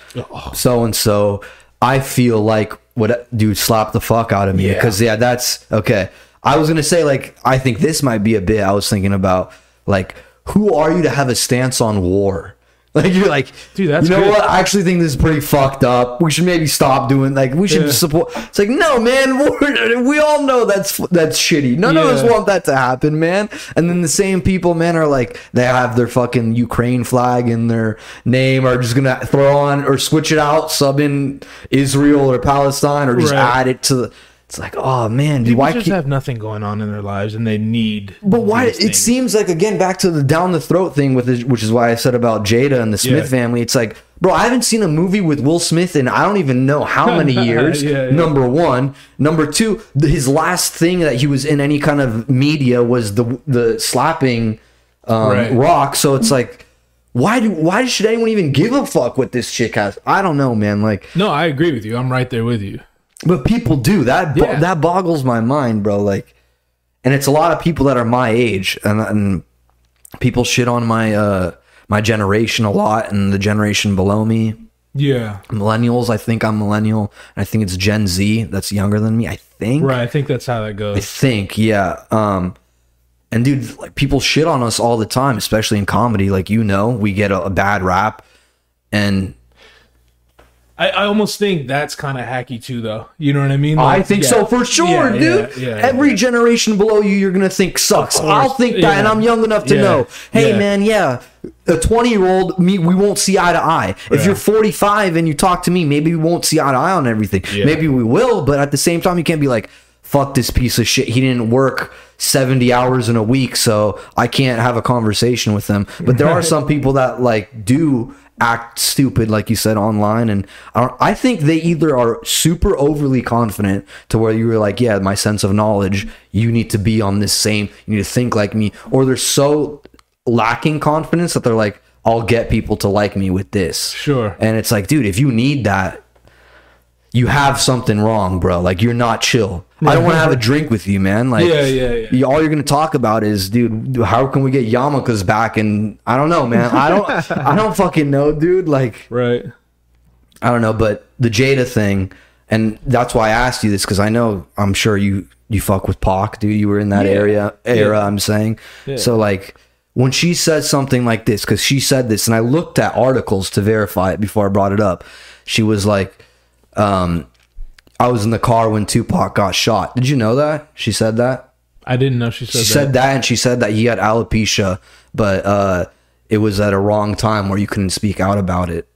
so and so, I feel like what dude slap the fuck out of me Yeah. because yeah, that's okay. I was gonna say like I think this might be a bit. I was thinking about like who are you to have a stance on war? Like you're like, Dude, that's you know good. what? I actually think this is pretty fucked up. We should maybe stop doing like we should Yeah. support. It's like no, man. We're, we all know that's that's shitty. None of us want that to happen, man. And then the same people, man, are like they have their fucking Ukraine flag in their name, are just gonna throw on or switch it out, sub in Israel or Palestine, or just Right. add it to. the It's like, oh man, dude, People why just can't? have nothing going on in their lives and they need. But why? It things. seems like again back to the down the throat thing with it, which is why I said about Jada and the Smith Yeah. family. It's like, bro, I haven't seen a movie with Will Smith in I don't even know how many years. Yeah, yeah. Number one, number two, his last thing that he was in any kind of media was the the slapping um, Right. rock. So it's like. Why do why should anyone even give a fuck what this chick has? I don't know, man. Like, No, I agree with you. I'm right there with you. But people do that. bo- Yeah. That boggles my mind, bro. Like, and it's a lot of people that are my age, and, and people shit on my uh my generation a lot, and the generation below me, Yeah. millennials. I think I'm millennial, and I think it's Gen Z that's younger than me. I think. Right. I think that's how that goes. I think, yeah. Um, and dude, like people shit on us all the time, especially in comedy. Like you know, we get a, a bad rap, and I, I almost think that's kind of hacky too, though. You know what I mean? Oh, I think yeah. so for sure, Yeah, dude. yeah, Every generation below you, you're gonna think sucks. I'll think that, and. I'm young enough to know. Hey, man, yeah, a 20 year old me, we won't see eye to eye. If Yeah. you're 45 and you talk to me, maybe we won't see eye to eye on everything. Yeah. Maybe we will, but at the same time, you can't be like, fuck this piece of shit. He didn't work 70 hours in a week, so I can't have a conversation with him. But there are some people that like do act stupid, like you said online, and I, don't, I think they either are super overly confident to where you were like, yeah, my sense of knowledge, you need to be on this same, you need to think like me, or they're so lacking confidence that they're like, I'll get people to like me with this. Sure. And it's like, dude, if you need that, you have something wrong, bro. Like you're not chill. I don't want to have a drink with you, man. Like, Yeah, yeah, yeah. you- all you're gonna talk about is, dude, how can we get Yamakas back? And I don't know, man. I don't, I don't fucking know, dude. Like, Right. I don't know, but the Jada thing, and that's why I asked you this because I know I'm sure you you fuck with Pac, dude. You were in that Yeah. area era. Yeah. I'm saying, Yeah. so like when she says something like this, because she said this, and I looked at articles to verify it before I brought it up. She was like, um, "I was in the car when Tupac got shot." Did you know that? She said that. I didn't know she said that She that. said that, and she said that he had alopecia, but uh, it was at a wrong time where you couldn't speak out about it.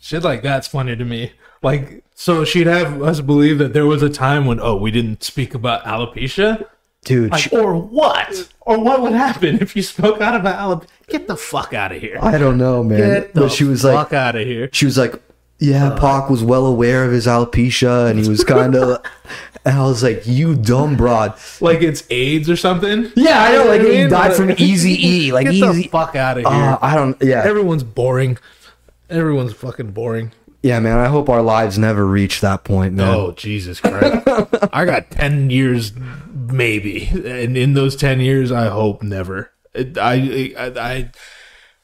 Shit like that's funny to me. Like, so she'd have us believe that there was a time when, oh, we didn't speak about alopecia? Dude, Like, she- or what? Or what would happen if you spoke out about alopecia? Get the fuck out of here. I don't know, man. Get the but she was like, fuck out of here. she was like, yeah, Pac was well aware of his alopecia, and he was kind of. and I was like, you dumb broad. Like it's AIDS or something? Yeah, I know. Like You know what I he died from Easy E. Like Get Easy. the fuck out of here. Uh, I don't. Yeah, Everyone's boring. Everyone's fucking boring. yeah, man. I hope our lives never reach that point, man. Oh Jesus Christ! I got ten years, maybe, and in those ten years, I hope never. I, I, I,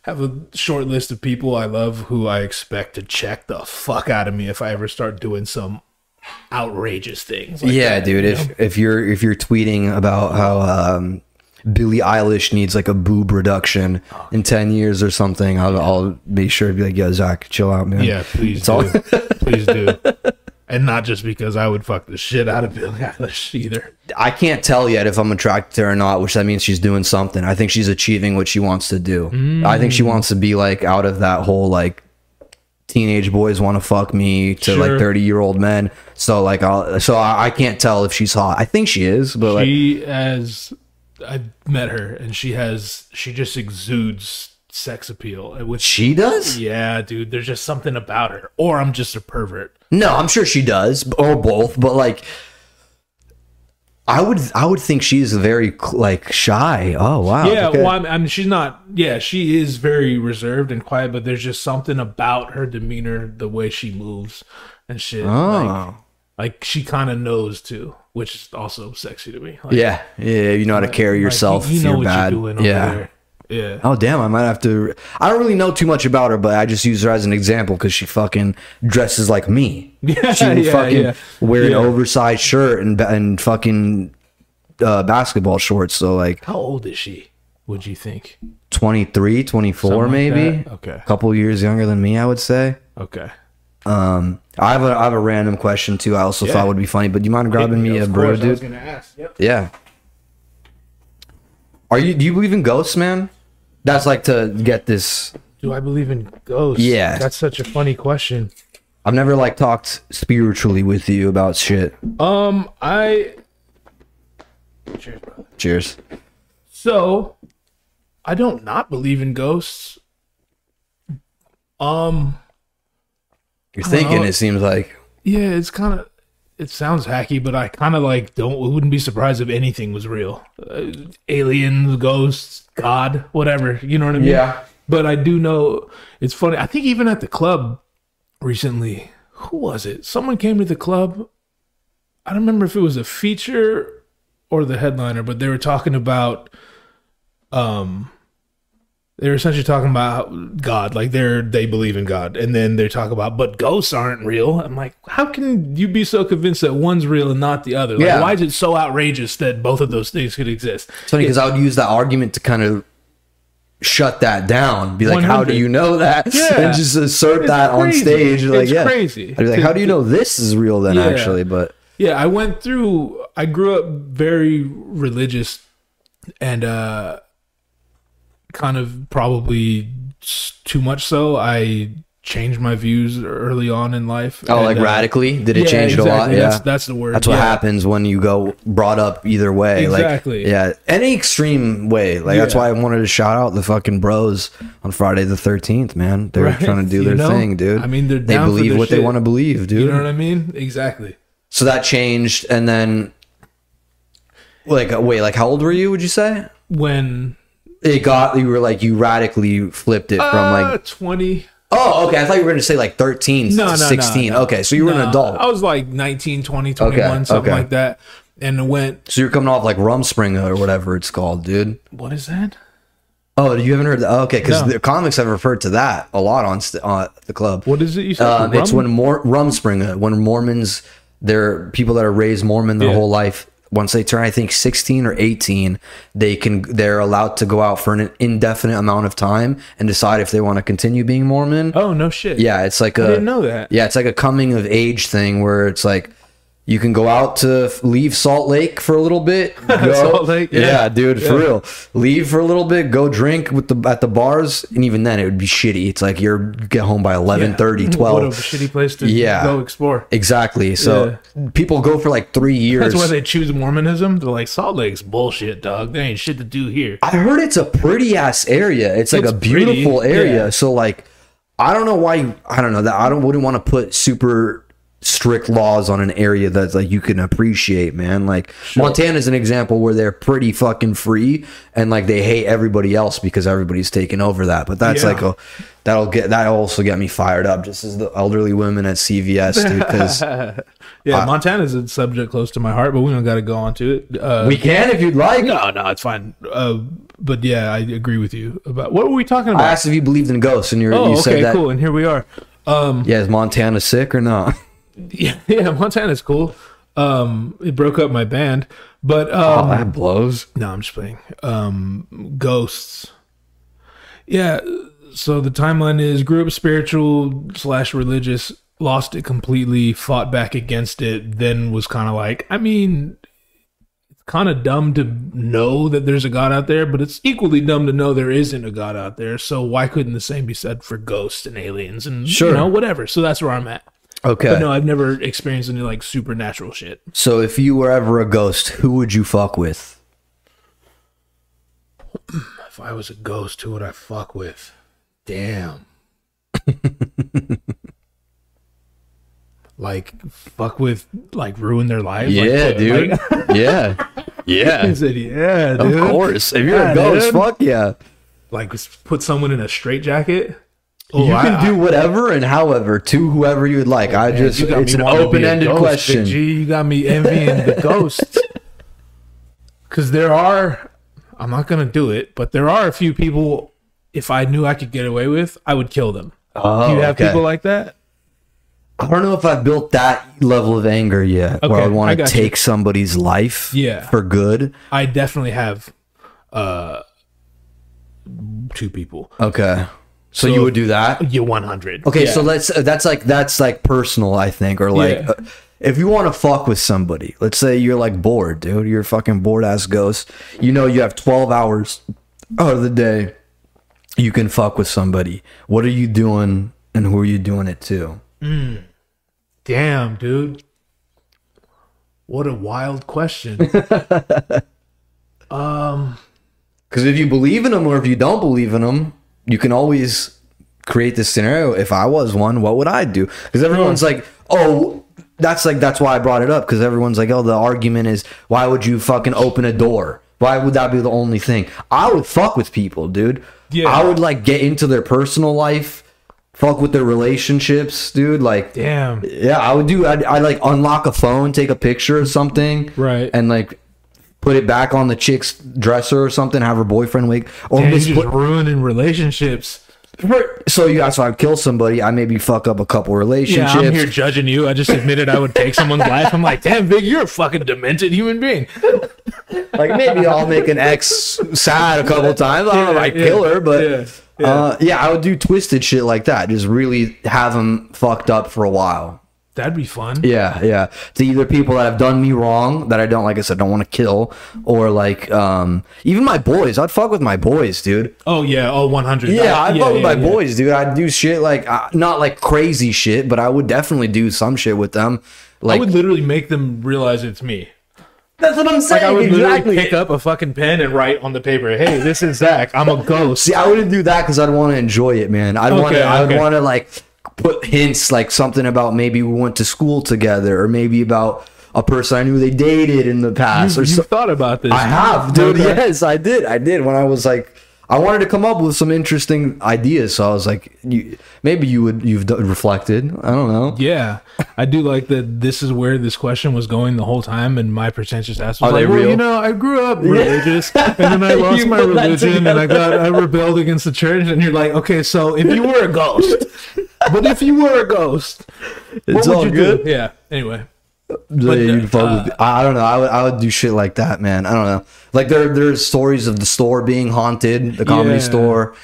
have a short list of people I love who I expect to check the fuck out of me if I ever start doing some outrageous things. like yeah, that, dude. If know? if you're if you're tweeting about how um, Billie Eilish needs like a boob reduction in ten years or something, I'll, I'll make sure to be like, "Yo, Zach, chill out, man." yeah, please It's all- do, please do, and not just because I would fuck the shit out of Billie Eilish either. I can't tell yet if I'm attracted to her or not, which that means she's doing something. I think she's achieving what she wants to do. I think she Mm. wants to be like out of that whole like teenage boys want to fuck me to like 30 year old men. So like I'll so I, I can't tell if she's hot. I think she is, but like She has, I've met her, and she has, she just exudes sex appeal, uh, which she does? Yeah, dude, there's just something about her. Or I'm just a pervert. No, I'm sure she does, or both. But like, I would, I would think she's very like shy. Oh wow. Yeah, okay. well, I'm, I mean, she's not. Yeah, she is very reserved and quiet, but there's just something about her demeanor, the way she moves and shit. Oh. like she kind of knows too, which is also sexy to me. Like, yeah, yeah. You know how to carry like, yourself. you, know what bad. you're doing yeah. there. Yeah. Oh damn! I might have to. I don't really know too much about her, but I just use her as an example because she fucking dresses like me. Yeah, she yeah, fucking yeah. wear an oversized shirt and and fucking uh, basketball shorts. So like How old is she? Would you think? 23, 24 Something maybe. that? Okay. A couple years younger than me, I would say. Okay. Um, I have a I have a random question too. I also thought would be funny, but do you mind grabbing me a bro, course, I was dude? gonna ask. Yep. Yeah. Are you? Do you believe in ghosts, man? That's like to get this. Do I believe in ghosts? Yeah. That's such a funny question. I've never like talked spiritually with you about shit. Um, I. Cheers, brother. Cheers. So, I don't not believe in ghosts. Um, You're thinking. know. It seems like. yeah, it's kind of. It sounds hacky, but I kind of like don't. Wouldn't be surprised if anything was real. Uh, aliens, ghosts, God, whatever. You know what I mean? Yeah. But I do know it's funny. I think even at the club recently, who was it? Someone came to the club. I don't remember if it was a feature or the headliner, but they were talking about um they were essentially talking about God, like they're they believe in God, and then they talk about, but ghosts aren't real. I'm like, how can you be so convinced that one's real and not the other? Like, Yeah. why is it so outrageous that both of those things could exist? It's funny because I would use that argument to kind of shut that down. Be like, how do you know that? Yeah. And just assert It's that on stage. Like, It's yeah. crazy. I'd be like, how do you know this is real then? Yeah. Actually, but Yeah, I went through I grew up very religious and uh kind of probably too much so. I changed my views early on in life. oh, And, like uh, radically? Did it yeah, change it a lot? Yeah. That's, that's the word. That's what yeah. happens when you go brought up either way. Exactly. Like, yeah, any extreme way. Like that's why I wanted to shout out the fucking bros on Friday the thirteenth. Man, they're Right. trying to do You their know? thing, dude. I mean, they're they believe what they want to believe, dude. You know what I mean? Exactly. so that changed, and then like uh, wait, like how old were you? Would you say When it got? You were like you radically flipped it from uh, like. 20 Oh, okay. I thought you were going to say like 13, No, no, no, 16. no. Okay, so you were an No, adult. I was like 19, 20, 21, Okay, something okay. like that. And it went, So you're coming off like Rumspringa or whatever it's called, dude. what is that? Oh, you haven't heard that? Okay, because No. the comics have referred to that a lot on st- uh, the club. What is it you said? Um, it's Rum? when Mor- Rumspringa, when Mormons, they're people that are raised Mormon their Yeah. whole life. Once they turn, I think, sixteen or eighteen, they can they're allowed to go out for an indefinite amount of time and decide if they want to continue being Mormon. Oh, no shit. Yeah, it's like a I didn't know that. yeah, it's like a coming of age thing where it's like you can go out to leave Salt Lake for a little bit. Go, Salt Lake, yeah, yeah. dude, for real. Leave for a little bit, go drink with the at the bars, and even then it would be shitty. It's like you're get home by 11, 30 12. What a shitty place to Yeah. go explore. Exactly. So people go for like three years. That's why they choose Mormonism. They're like, Salt Lake's bullshit, dog. There ain't shit to do here. I heard it's a pretty ass area. It's like It's a beautiful pretty, area. yeah. So like, I don't know why. You, I don't know that. I don't wouldn't want to put super strict laws on an area that's like you can appreciate, man. Like Montana's an example where they're pretty fucking free and like they hate everybody else because everybody's taking over that. But that's Yeah. like a that'll get that also get me fired up just as the elderly women at CVS, dude. Because Yeah, Montana's a subject close to my heart, but we don't got to go on to it. Uh, we can if you'd like. no, no, it's fine. Uh, but yeah, I agree with you about what were we talking I about? asked if you believed in ghosts, and you're, oh, you said okay, that. cool. And here we are. Um, Yeah, is Montana sick or not? yeah, yeah, Montana's cool. Um, it broke up my band, but Oh, um, that blows. No, I'm just playing. Um, ghosts. Yeah. So the timeline is grew up spiritual slash religious, lost it completely, fought back against it, then was kind of like, I mean, it's kind of dumb to know that there's a God out there, but it's equally dumb to know there isn't a God out there. So why couldn't the same be said for ghosts and aliens and Sure. you know whatever? So that's where I'm at. Okay. But no, I've never experienced any like supernatural shit. So if you were ever a ghost, who would you fuck with? If I was a ghost, who would I fuck with? Damn. like fuck with like ruin their lives. Like, dude. like- yeah. Yeah. I said, yeah, Of course. If you're Yeah, a ghost, dude. fuck yeah. Like put someone in a straitjacket. Oh, you I- can do whatever and however to whoever you would like. I Man, just it's an wanting to be a open-ended ghost, question. G, you got me envying the ghosts. Because there are, I'm not gonna do it, but there are a few people. If I knew I could get away with, I would kill them. Oh, do you have okay. people like that? I don't know if I've built that level of anger yet, where Okay, I I want to got you. take somebody's life Yeah. for good. I definitely have uh two people. Okay. So, So- you would do that? Yeah, one hundred. Okay, so let's uh, that's like that's like personal, I think, or like Yeah. uh, if you want to fuck with somebody, let's say you're like bored, dude, you're a fucking bored ass ghost. You know you have 12 hours out of the day. You can fuck with somebody. What are you doing and who are you doing it to? damn, dude. What a wild question. um Because if you believe in them or if you don't believe in them, you can always create this scenario. If I was one, what would I do? Because everyone's like, oh, that's like that's why I brought it up. Because everyone's like, oh, the argument is why would you fucking open a door? Why would that be the only thing? I would fuck with people, dude. Yeah. I would like get into their personal life, fuck with their relationships, dude. Like, damn. yeah, I would do. I'd, I'd like unlock a phone, take a picture of something, Right. and like put it back on the chick's dresser or something. Have her boyfriend wake or Damn, you just ruining relationships. so you so I kill somebody. I maybe fuck up a couple relationships. Yeah. I'm here judging you. I just admitted I would take someone's life. I'm like, damn, Big, you're a fucking demented human being. like maybe I'll make an ex sad a couple times. I don't know if I Yeah, kill her, but yeah, yeah. Uh, yeah, I would do twisted shit like that. Just really have them fucked up for a while. That'd be fun. Yeah, yeah. To either people that have done me wrong that I don't like I said don't want to kill, or like um even my boys. I'd fuck with my boys, dude. Oh yeah. Oh, 100. Yeah, I'd fuck with my yeah. boys, dude. I'd do shit like uh, not like crazy shit, but I would definitely do some shit with them. I would literally make them realize it's me. that's what I'm Like saying. I would literally pick up a fucking pen and write on the paper, "Hey, this is Zach. I'm a ghost." See, I wouldn't do that because I'd want to enjoy it, man. I'd want to. Okay, I would want to like put hints, like something about maybe we went to school together, or maybe about a person I knew they dated in the past, You, or you so. thought about this? I have, dude. Okay. Yes, I did. I did when I was like, I wanted to come up with some interesting ideas. So I was like, you, maybe you would. You've reflected. I don't know. Yeah, I do like that. This is where this question was going the whole time, and my pretentious ass was Are like, they "Well, real? you know, I grew up religious, and then I lost my religion, and I got I rebelled against the church." And you're like, "Okay, so if you were a ghost, but if you were a ghost, It's what would all you good. do?" Yeah. Anyway, Yeah, But, you'd fuck uh, with- I I don't know. I would, I would do shit like that, man. I don't know. Like there, there's stories of the store being haunted, the comedy Yeah. store,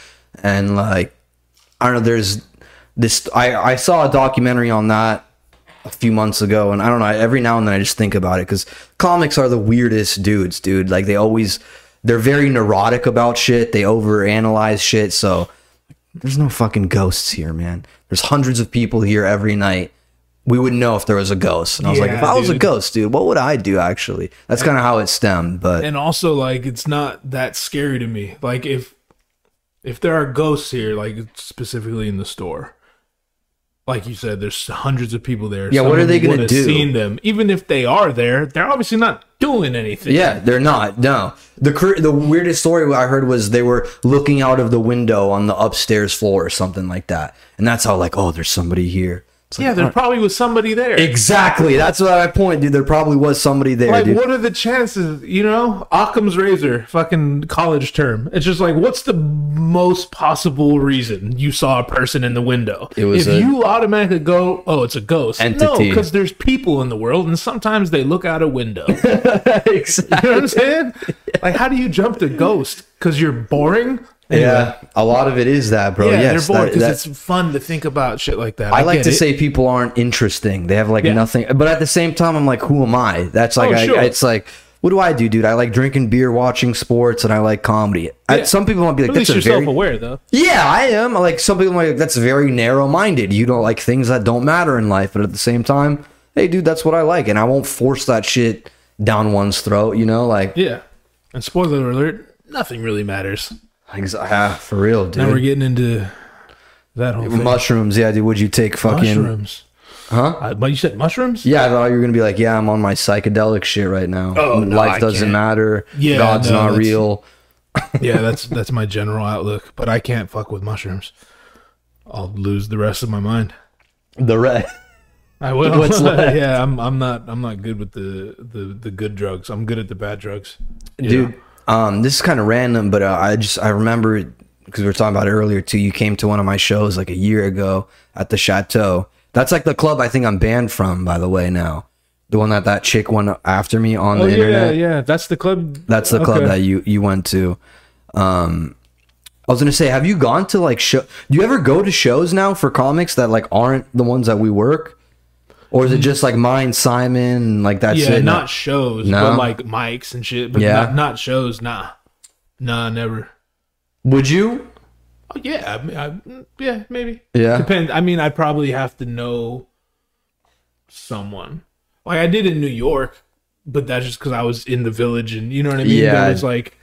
and like I don't know. There's this. I I saw a documentary on that a few months ago, and I don't know. Every now and then I just think about it because comics are the weirdest dudes, dude. Like they always, they're very neurotic about shit. They overanalyze shit. So there's no fucking ghosts here, man. There's hundreds of people here every night. We wouldn't know if there was a ghost. And I was like, Yeah, if I was a dude. ghost, dude, what would I do actually? That's kind of how it stemmed. But and also like it's not that scary to me. Like if if there are ghosts here, like specifically in the store, like you said, there's hundreds of people there. Yeah, what are they gonna do? Seen them, even if they are there, they're obviously not doing anything. Yeah, they're not. No. The the weirdest story I heard was they were looking out of the window on the upstairs floor or something like that. And that's how like, oh, there's somebody here. Like, yeah, there probably was somebody there. exactly. That's what I point, dude. There probably was somebody there, Like, dude. what are the chances? You know, Occam's razor, fucking college term. It's just like, what's the most possible reason you saw a person in the window? It was if a- you automatically go, oh, it's a ghost. Entity. No, because there's people in the world, and sometimes they look out a window. you know what I'm saying? Like, how do you jump to ghost? Because you're boring. Yeah, a lot of it is that, bro. Yeah, yes, they're bored because it's fun to think about shit like that. I like to it. say people aren't interesting. They have like Yeah. nothing. But at the same time, I'm like, who am I? That's like, Oh, I, sure. it's like, what do I do, dude? I like drinking beer, watching sports, and I like comedy. I- Yeah. some people might be like, at least that's you're very self-aware, though. Yeah, I am. Like some people are like that's very narrow minded. You don't like things that don't matter in life, but at the same time, hey dude, that's what I like, and I won't force that shit down one's throat. You know, like, Yeah. And spoiler alert, nothing really matters. Like ah, for real, dude. Now we're getting into that whole thing. Mushrooms, yeah, dude. Would you take fucking? mushrooms. Huh? Uh, but you said mushrooms? Yeah, I thought you were gonna be like, yeah, I'm on my psychedelic shit right now. Oh, no, life I doesn't can't. matter. Yeah, God's no, not real. yeah, that's that's my general outlook. But I can't fuck with mushrooms. I'll lose the rest of my mind. The red. I will. What's left? yeah, I'm I'm not I'm not good with the, the the good drugs. I'm good at the bad drugs. Dude know? Um this is kind of random but uh, i just i remember because we were talking about it earlier too you came to one of my shows like a year ago at the chateau. That's like the club i think i'm banned from by the way now. The one that that chick went after me on Oh the yeah, internet? yeah. Yeah, that's the club. that's the club that you you went to. Um i was gonna say have you gone to like show do you ever go to shows now for comics that like aren't the ones that we work or is it just like mine simon and like that's yeah, it not shows, No? but like mics and shit. But Yeah. not, not shows. Nah, nah, never. would you Oh yeah, I, mean, I, mm, yeah, maybe. Yeah. depends. I mean, I probably have to know someone. Like I did in New York, but that's just because I was in the village, and you know what I mean. Yeah. There was like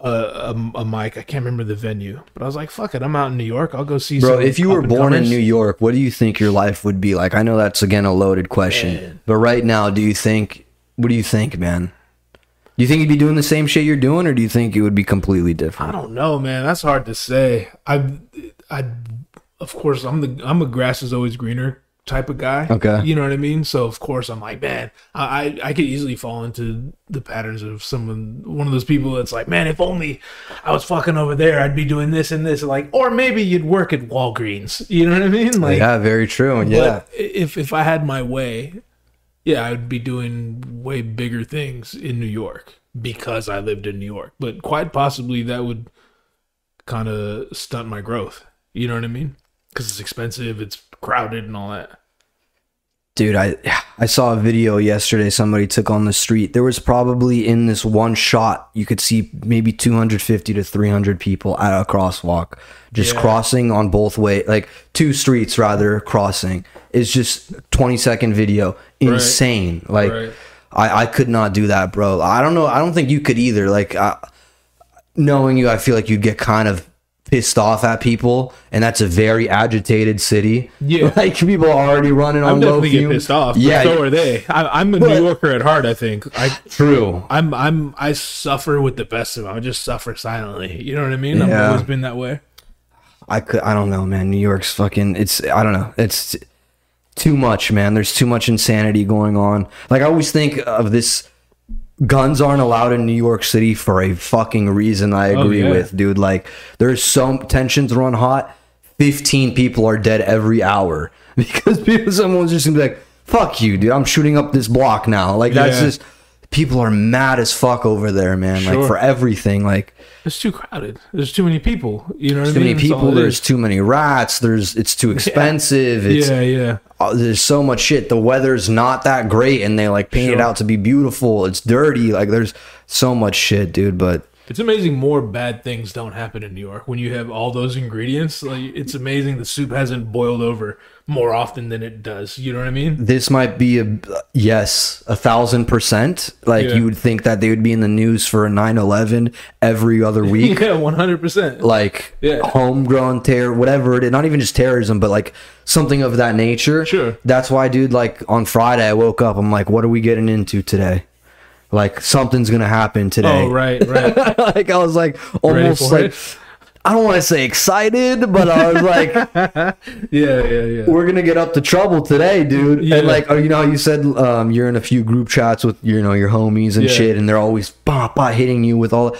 a, a a mic. I can't remember the venue, but I was like, "Fuck it, I'm out in New York. I'll go see." Bro, if you were born in. New York, what do you think your life would be like? I know that's again a loaded question, Man. but right now, do you think? What do you think, man? Do you think you'd be doing the same shit you're doing, or do you think it would be completely different? I don't know, man. That's hard to say. I, I, of course, I'm the I'm a grass is always greener type of guy. Okay. you know what I mean. So of course, I'm like, man, I I, could easily fall into the patterns of someone, one of those people that's like, man, if only I was fucking over there, I'd be doing this and this, like, or maybe you'd work at Walgreens. You know what I mean? Like, yeah, very true. And yeah, if if I had my way, yeah, I would be doing way bigger things in New York because I lived in New York. But quite possibly that would kind of stunt my growth. You know what I mean? Because it's expensive, it's crowded, and all that. Dude, I I saw a video yesterday. Somebody took on the street. There was probably in this one shot, you could see maybe 250 to 300 people at a crosswalk, just Yeah. crossing on both way, like two streets rather crossing. It's just 20 second video, insane. Like Right. I I could not do that, bro. I don't know. I don't think you could either. Like I, knowing you, I feel like you'd get kind of pissed off at people, and that's a very agitated city. Yeah. like people are already running I'm on low definitely get fumes. pissed off. Yeah, so are they. I, I'm a But- New Yorker at heart. I think. I true. I'm I'm I suffer with the best of them. I just suffer silently. You know what I mean? Yeah. I've always been that way. I could. I don't know, man. New York's fucking. It's. I don't know. It's too much, man. There's too much insanity going on. Like I always think of this. Guns aren't allowed in New York City for a fucking reason. I oh, agree Oh, yeah. with, dude. Like there's some tensions run hot. Fifteen people are dead every hour because people, someone's just gonna be like, "Fuck you, dude! I'm shooting up this block now." Like that's Yeah. just people are mad as fuck over there, man. Like for everything. Like It's too crowded. There's too many people. You know what I too mean? many people. There's too many rats. There's it's too expensive. It's yeah, yeah. oh, there's so much shit. The weather's not that great, and they like paint it out to be beautiful. It's dirty. Like there's so much shit, dude. But It's amazing more bad things don't happen in New York when you have all those ingredients. Like it's amazing the soup hasn't boiled over more often than it does. You know what I mean? this might be a yes a thousand percent like Yeah. you would think that they would be in the news for a 9-11 every other week Yeah, one hundred percent. like Yeah. homegrown terror whatever it is not even just terrorism but like something of that nature Sure. that's why dude like on friday i woke up i'm like what are we getting into today like something's gonna happen today Oh right, right. like i was like almost like it? I don't want to say excited but i was like Yeah, yeah, yeah. we're gonna get up to trouble today, dude. Yeah. And like, oh, you know, you said um, you're in a few group chats with you know your homies and Yeah. shit, and they're always bah, bah, hitting you with all.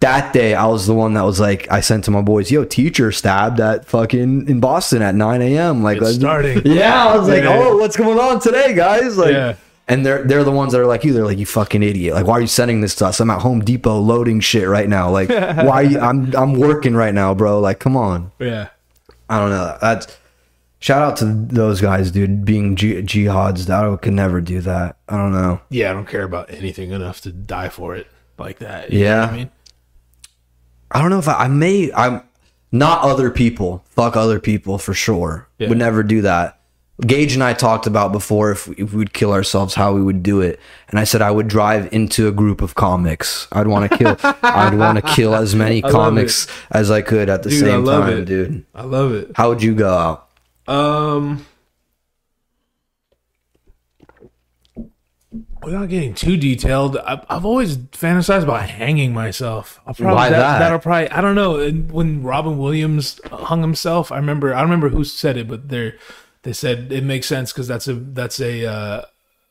That day, I was the one that was like, I sent to my boys, "Yo, teacher stabbed at fucking in Boston at 9 a.m." Like, starting. Yeah, I was like, Yeah. "Oh, what's going on today, guys?" Like, Yeah. And they're they're the ones that are like you. They're like, "You fucking idiot! Like, why are you sending this to us? I'm at Home Depot loading shit right now. Like, why? Are you, I'm I'm working right now, bro. Like, come on." Yeah. I don't know. That's shout out to those guys, dude. Being G- jihads, I could never do that. I don't know. Yeah, I don't care about anything enough to die for it like that. You know Yeah. what I mean? I don't know if I, I may. I'm not other people. Fuck other people for sure. Yeah. Would never do that. Gage and I talked about before if we, if we would kill ourselves, how we would do it. And I said I would drive into a group of comics. I'd want to kill. I'd want to kill as many comics as I could at the Dude, I same time, it. dude. I love it. How would you go out? Um, without getting too detailed, I've, I've always fantasized about hanging myself. I'll probably, Why that? That'll probably. I don't know. When Robin Williams hung himself, I remember. I don't remember who said it, but they they said it makes sense because that's a that's a uh,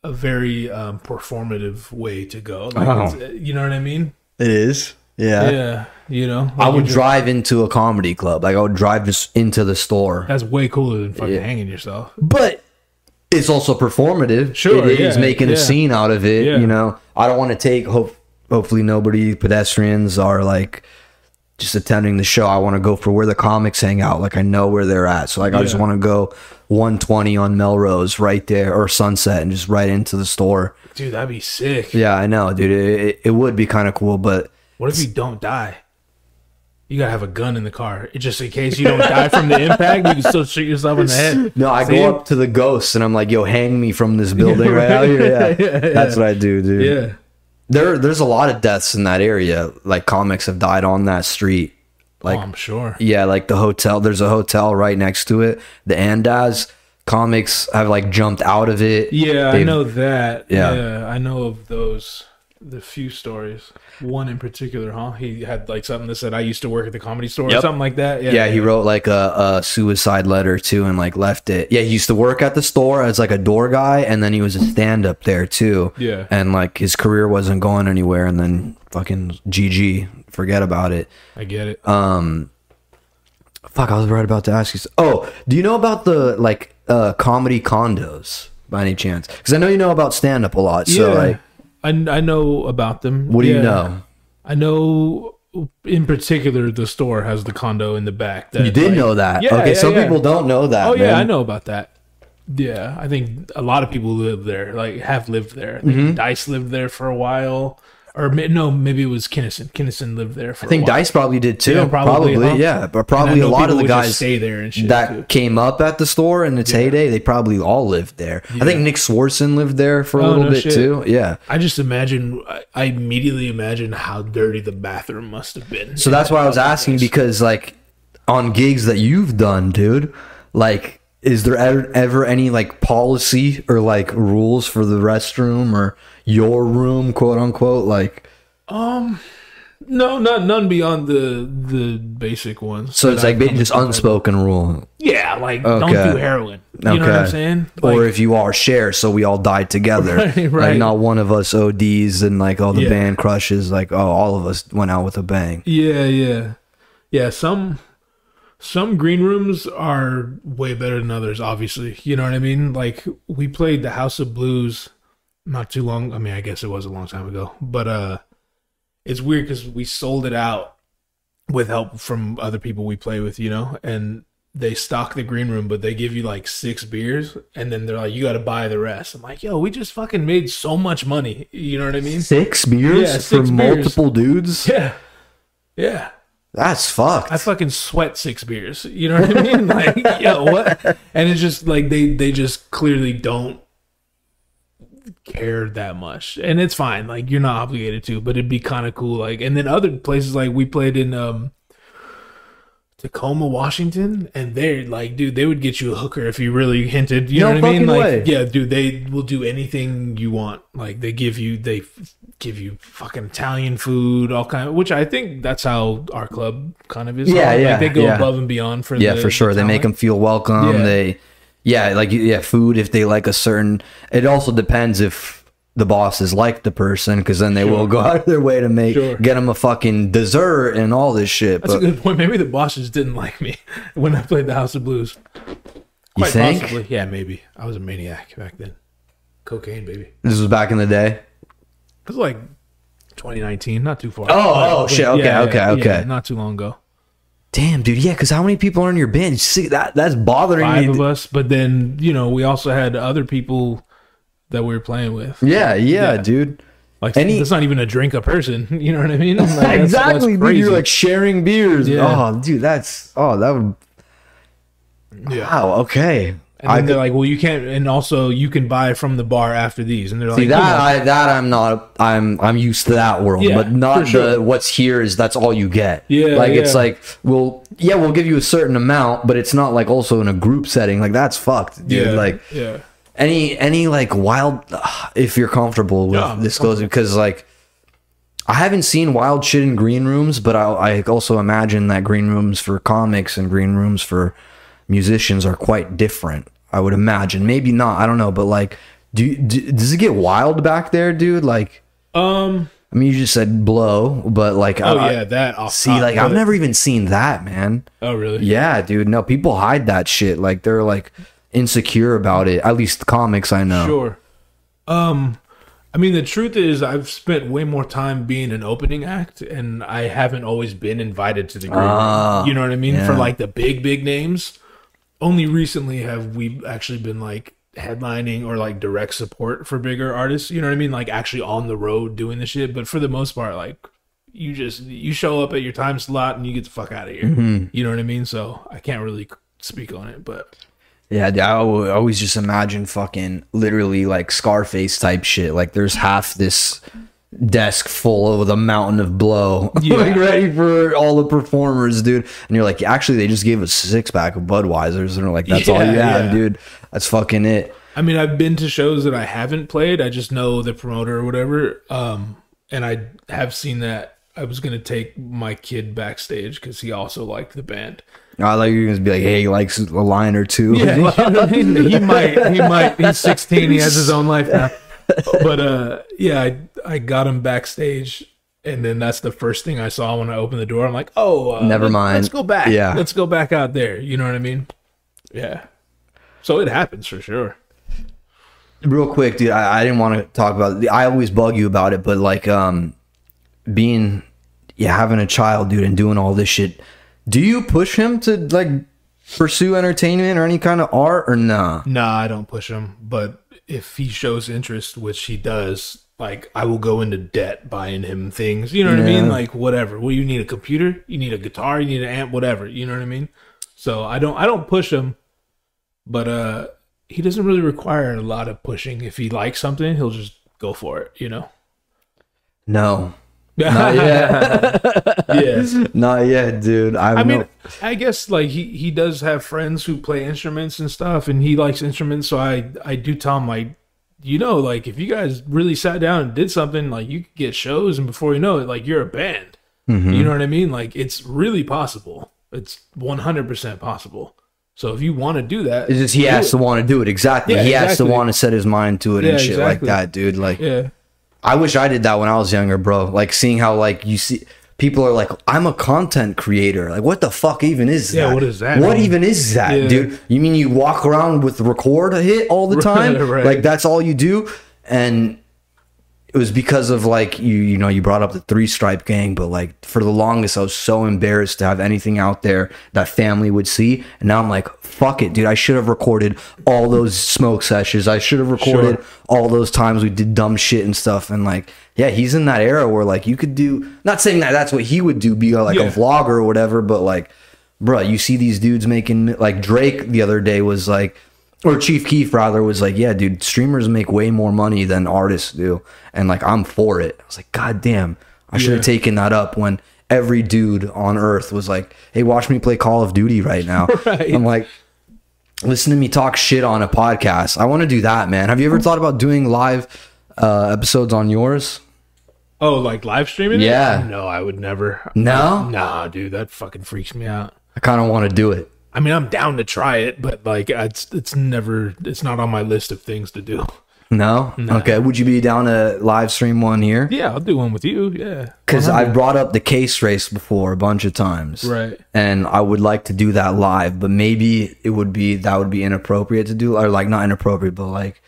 a very um, performative way to go. Like, Oh. you know what I mean? It is. Yeah. Yeah. You know, I would just- drive into a comedy club. Like I would drive just into the store. That's way cooler than fucking Yeah. hanging yourself. But it's also performative. Sure, It is yeah, making a scene out of it. Yeah. You know, I don't want to take hope. Hopefully, nobody pedestrians are like just attending the show. I want to go for where the comics hang out. Like I know where they're at. So like I just Yeah. want to go 120 on Melrose right there or Sunset and just right into the store. Dude, that'd be sick. Yeah, I know, dude. It, it, it would be kind of cool, but What if you don't die? You gotta have a gun in the car, just in case you don't die from the impact. You can still shoot yourself in the head. No, I See? go up to the ghost and I'm like, "Yo, hang me from this building right out here." Yeah, that's what I do, dude. Yeah, There, there's a lot of deaths in that area. Like comics have died on that street. Like, oh, I'm sure. yeah, like the hotel. There's a hotel right next to it. The Andaz comics have like jumped out of it. Yeah, I They've- know that. Yeah. Yeah. I know of those. The few stories. One in particular, huh? He had like something that said, "I used to work at the comedy store" or something like that. Yeah, Yeah, he wrote like a, a suicide letter too, and like left it. Yeah, he used to work at the store as like a door guy, and then he was a stand up there too. Yeah. and like his career wasn't going anywhere, and then fucking GG, forget about it. I get it. Um, fuck, I was right about to ask you. Oh, do you know about the like uh comedy condos by any chance? Because I know you know about stand up a lot. So yeah, like, I I know about them. what do you know? I know in particular the store has the condo in the back. That, You did like- know that. Yeah, okay, yeah, some yeah. people don't know that. Oh yeah. I know about that. Yeah, I think a lot of people live there, like have lived there. I Mm-hmm. Dice lived there for a while, or no, maybe it was Kinison. Kinison lived there for. I think. Dice probably did too. Yeah, probably, probably, huh? yeah. But probably a lot of the guys stay there and shit. that too. came up at the store in its heyday, they probably all lived there. I think Nick Swardson lived there for a Oh, little no bit shit. too. Yeah. I just imagine. I- I immediately imagine how dirty the bathroom must have been. So that's why I was asking because like on gigs that you've done, dude, like is there ever, ever any like policy or like rules for the restroom or your room, quote unquote? Like um, no, not none beyond the the basic ones. so it's like just unspoken rule. Yeah, like Okay. don't do heroin. You know what I'm saying? Like, or if you all share, so we all die together. Right, Like not one of us ODs and like all the Yeah. band crushes. Like oh, all of us went out with a bang. Yeah, yeah, yeah. Some some green rooms are way better than others. Obviously, you know what I mean. Like we played the House of Blues not too long. I mean, I guess it was a long time ago, but uh, it's weird because we sold it out with help from other people we play with, you know, and they stock the green room, but they give you like six beers, and then they're like, "You got to buy the rest." I'm like, "Yo, we just fucking made so much money." You know what I mean? Six beers Yeah, for beers. multiple dudes. Yeah, yeah. That's fucked. I fucking sweat six beers. You know what I mean? Like, yo, what? And it's just like they they just clearly don't care that much, and it's fine. Like you're not obligated to, but it'd be kind of cool. Like, and then other places like we played in um Tacoma, Washington, and they're like, dude, they would get you a hooker if you really hinted. You No know what I mean? Like, way. yeah, dude, they will do anything you want. Like, they give you, they f- give you fucking Italian food, all kind of. Which I think that's how our club kind of is. Yeah, Like, yeah, they go yeah. above and beyond for. yeah, the, for sure. the They make them feel welcome. Yeah. They, yeah, like yeah, food if they like a certain. It also depends if the bosses like the person, because then they will go out of their way to make Sure. get them a fucking dessert and all this shit. That's but a good point. Maybe the bosses didn't like me when I played the House of Blues. you think possibly. Yeah, maybe. I was a maniac back then. Cocaine, baby. this was back in the day? It was like 2019, not too far. Oh, oh, shit. Okay, okay, okay. not too long ago. Damn, dude. Yeah, because how many people are in your bench? See, that that's bothering Five me. of us, but then you know we also had other people that we were playing with. Yeah, yeah, Yeah. dude. Like Any- that's not even a drink a person. You know what I mean? Like, that's- that's exactly, dude. crazy. You're like sharing beers. Yeah. Oh, dude, that's oh, that would. yeah. Wow. Okay. And I they're like, well, you can't, and also you can buy from the bar after these, and they're see like, that I, that I'm not. I'm I'm used to that world, Yeah, but not sure. the what's here is that's all you get. Yeah, like it's yeah. like well, yeah, we'll give you a certain amount, but it's not like also in a group setting. Like that's fucked, dude. yeah, Like yeah, any any like wild if you're comfortable with Yeah, disclosing because like i haven't seen wild shit in green rooms but I, I also imagine that green rooms for comics and green rooms for musicians are quite different i would imagine maybe not i don't know but like do, do does it get wild back there dude like um, i mean you just said blow but like oh I, yeah, that. Off see like i've never even seen that man Oh really? yeah dude no people hide that shit like they're like insecure about it at least the comics i know Sure. Um, I mean, the truth is, I've spent way more time being an opening act, and I haven't always been invited to the group. Ah, You know what I mean? For like the big, big names. Only recently have we actually been like headlining or like direct support for bigger artists. You know what I mean? Like actually on the road doing the shit. But for the most part, like you just you show up at your time slot and you get the fuck out of here. Mm-hmm. You know what I mean? So I can't really speak on it, but Yeah, I always just imagine fucking literally like Scarface type shit. Like there's half this desk full of a mountain of blow, Yeah. like ready for all the performers, dude. And you're like, actually, they just gave us six pack of Budweisers, and they're like, that's all you have, yeah. dude. That's fucking it. I mean, I've been to shows that I haven't played. I just know the promoter or whatever. Um, and I have seen that I was gonna take my kid backstage because he also liked the band. I like you're gonna be like, hey, he likes a line or two. Yeah, you know what I mean? he might. He might. He's 16. He has his own life now. But uh, yeah, I I got him backstage, and then that's the first thing I saw when I opened the door. I'm like, oh, uh, Never mind. Let's go back. Yeah. let's go back out there. You know what I mean? Yeah. So it happens for sure. real quick dude I, I didn't want to talk about it. i always bug you about it but like um being yeah having a child dude and doing all this shit do you push him to like pursue entertainment or any kind of art or nah Nah, I don't push him. But if he shows interest, which he does, like I will go into debt buying him things. You know what I mean? Like whatever. Well, you need a computer, you need a guitar, you need an amp, whatever. You know what I mean? So I don't I don't push him, but uh he doesn't really require a lot of pushing. If he likes something, he'll just go for it. You know? no not yet yeah. not yet dude i, I mean, no, I guess like he he does have friends who play instruments and stuff, and he likes instruments. So I I do tell him like, you know, like if you guys really sat down and did something, like you could get shows, and before you know it, like you're a band. Mm-hmm. You know what I mean? Like it's really possible. It's one hundred percent possible. So if you want to do that, it's just he has it. to want to do it exactly Yeah, he has to want to set his mind to it Yeah, and shit like that dude like Yeah, I wish I did that when I was younger, bro. Like seeing how like you see people are like, I'm a content creator. Like what the fuck even is Yeah, that? what is that, What man? even is that, Yeah. dude? You mean you walk around with record a hit all the time? Right, right. Like that's all you do? And it was because of like you you know you brought up the three stripe gang but like for the longest i was so embarrassed to have anything out there that family would see and now i'm like fuck it dude i should have recorded all those smoke sessions i should have recorded Sure. all those times we did dumb shit and stuff and like yeah he's in that era where like you could do not saying that that's what he would do be like Yeah. a vlogger or whatever but like bruh you see these dudes making like drake the other day was like or Chief Keef rather was like, yeah, dude, streamers make way more money than artists do, and like I'm for it. I was like, god damn, I should have Yeah. taken that up when every dude on earth was like, hey, watch me play Call of Duty right now. Right. I'm like, listen to me talk shit on a podcast. I want to do that, man. Have you ever thought about doing live uh, episodes on yours? Oh, like live streaming? Yeah. No, I would never. No? Nah, dude, that fucking freaks me out. I kind of want to do it. I mean, I'm down to try it, but like, it's it's never, it's not on my list of things to do. No? Okay. Would you be down to live stream one here? Yeah, I'll do one with you. Yeah, Because I brought up the case race before a bunch of times. Right. And I would like to do that live, but maybe it would be, that would be inappropriate to do, or like not inappropriate, but like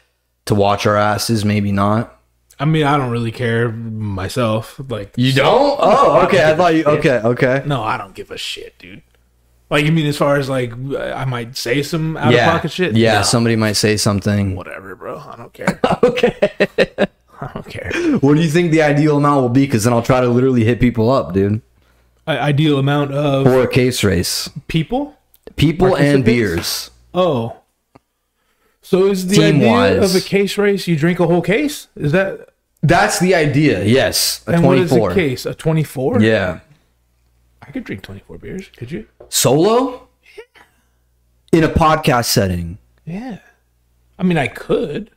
to watch our asses, maybe not. I mean, I don't really care myself. Like, You don't? Oh, okay. I thought you, okay, okay. no, I don't give a shit, dude. Like, you mean as far as like, I might say some out Yeah. of pocket shit? Yeah. No. Somebody might say something. whatever, bro. I don't care. Okay. I don't care. what do you think the ideal amount will be? Because then I'll try to literally hit people up, dude. I- ideal amount of For a case race. people. People and beers. Oh, so is the Team-wise. idea of a case race you drink a whole case? Is that That's the idea. Yes. A and what is 24. a case? A twenty four? Yeah. I could drink twenty four beers. Could you? Solo? In a podcast setting. Yeah. I mean, I could.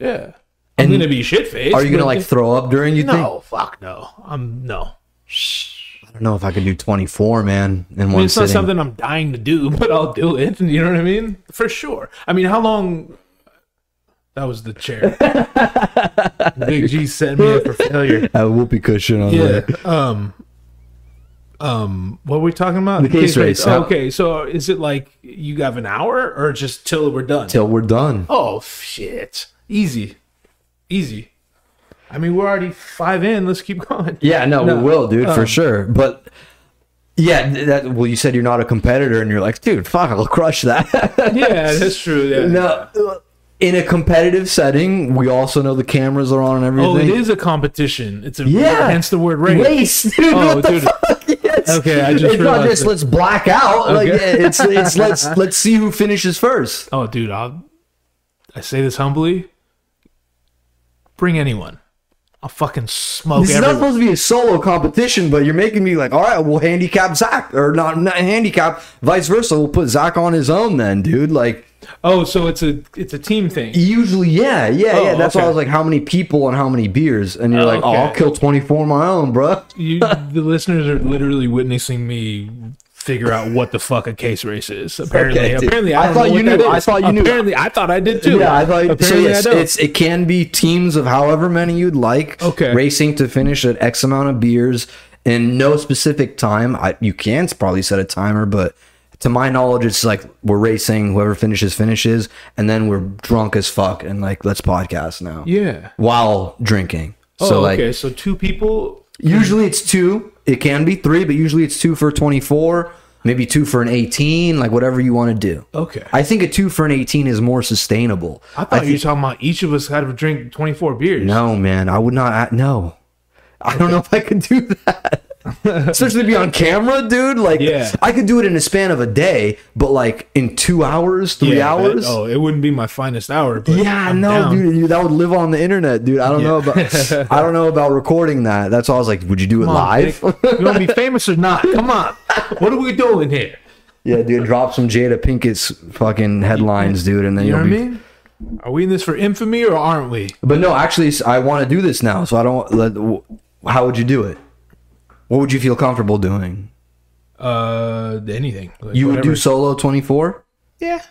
Yeah. I'm And gonna be shit faced. Are you gonna like throw up during? You think? No, fuck no. I'm no. I don't know if I could do 24, man, in I one mean, it's not sitting. something I'm dying to do, but I'll do it. You know what I mean? For sure. I mean, how long? That was the chair. Big G set me up for failure. a whoopee cushion on Yeah. there. Um. Um. What were we talking about? The case race, how- okay. So is it like you have an hour, or just till we're done? Till we're done. oh shit! Easy, easy. I mean, we're already five in. Let's keep going. Yeah, no, No, we will, dude, for um, sure. But yeah, that well, you said you're not a competitor, and you're like, dude, fuck, I'll crush that. Yeah, that's true. Yeah. no, in a competitive setting, we also know the cameras are on and everything. Oh, it is a competition. It's a Yeah. Hence the word race. race, dude. Oh, dude. Okay, I just it's not just it. let's black out. Like Okay. it's it's let's let's see who finishes first. Oh, dude, I'll. I say this humbly. Bring anyone. I'll fucking smoke This is not supposed to be a solo competition, but you're making me like, all right, we'll handicap Zach, or not, not handicap, vice versa. We'll put Zach on his own then, dude. Like, Oh, so it's a it's a team thing. usually, yeah, yeah, Oh, yeah. That's why I was like, how many people and how many beers? And you're Oh, like, oh. I'll kill 24 on my own, bruh. You, the listeners are literally witnessing me figure out what the fuck a case race is. Apparently, Okay, apparently, I I, thought you knew. I thought you knew. Apparently, I thought I did too. Yeah, I thought so. Apparently, Yes, I don't. it's it can be teams of however many you'd like. Okay. racing to finish at X amount of beers in no specific time. I, you can probably set a timer, but to my knowledge, it's like we're racing. Whoever finishes finishes, and then we're drunk as fuck and like let's podcast now yeah. while drinking. Oh, so like okay. So two people. usually it's two. It can be three, but usually it's two for twenty four. Maybe two for an eighteen, like whatever you want to do. Okay. I think a two for an eighteen is more sustainable. I thought you were talking about each of us had to drink twenty four beers. No, man, I would not. No, I don't know if I could do that. Especially to be on camera, dude. Like, Yeah. I could do it in a span of a day, but like in two hours, three Yeah, hours. oh, it wouldn't be my finest hour. But yeah, I'm no, down. dude, that would live on the internet, dude. I don't know about. I don't know about recording that. That's why I was like, would you do it on, live? Dick. you want to be famous or not? Come on. What are we doing here? yeah, dude. Drop some Jada Pinkett's fucking headlines, dude, and then You know you'll what I be. mean? Are we in this for infamy or aren't we? But no, actually, I want to do this now. So I don't. Let, how would you do it? What would you feel comfortable doing? Uh, anything. Like, You would do solo twenty four. Yeah.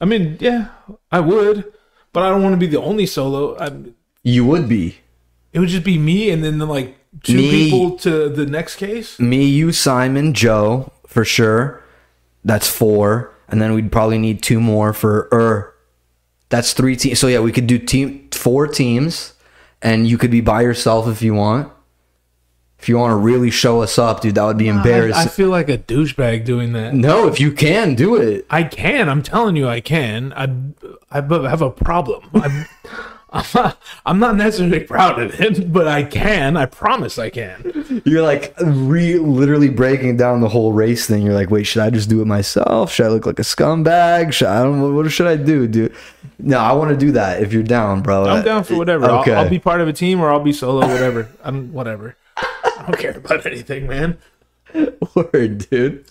I mean, yeah, I would, but I don't want to be the only solo. I, You would be it would just be me and then like two Me. people to the next case. me, you, Simon, Joe for sure. That's four, and then we'd probably need two more for er. That's three teams. So yeah, we could do team four teams. and you could be by yourself if you want. If you want to really show us up, dude, that would be embarrassing. I, I feel like a douchebag doing that. no, if you can do it. I can. I'm telling you, I can. I I have a problem. I'm, I'm, not, I'm not necessarily proud of it, but I can. I promise I can. You're like re- literally breaking down the whole race thing. You're like, wait, should I just do it myself? Should I look like a scumbag? Should I don't what should I do, dude? No, I want to do that. If you're down, bro, I'm down for whatever. Okay. I'll, I'll be part of a team or I'll be solo, whatever. I'm whatever. I don't care about anything, man. Word, dude.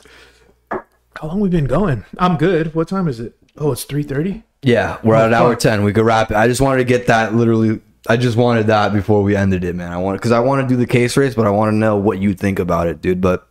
How long we been going? I'm good. What time is it? Oh, it's three thirty. Yeah, we're at hour ten. We could wrap it. I just wanted to get that literally. I just wanted that before we ended it, man. I want because I want to do the case race, but I want to know what you think about it, dude. But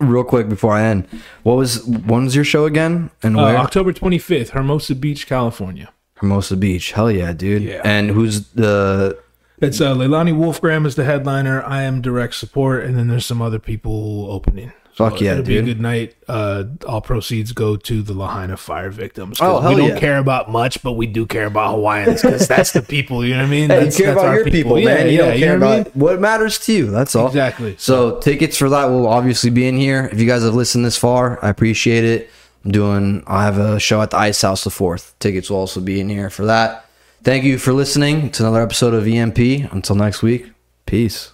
real quick before I end, what was when was your show again and Uh, where? October 25th, Hermosa Beach, California. Hermosa Beach. Hell yeah, dude. Yeah. And who's the? It's uh, Leilani Wolfgramm is the headliner. I am direct support, and then there's some other people opening. Fuck yeah, it'll be a good night. Uh, all proceeds go to the Lahaina fire victims. Oh, hell we don't yeah. care about much, but we do care about Hawaiians because that's the people. You know what I mean? Hey, you care that's about our your people, Yeah, man. You yeah, don't care know what I about what matters to you. That's all. Exactly. So tickets for that will obviously be in here. If you guys have listened this far, I appreciate it. I'm doing. I have a show at the Ice House the fourth. Tickets will also be in here for that. Thank you for listening to another episode of EMP. Until next week, peace.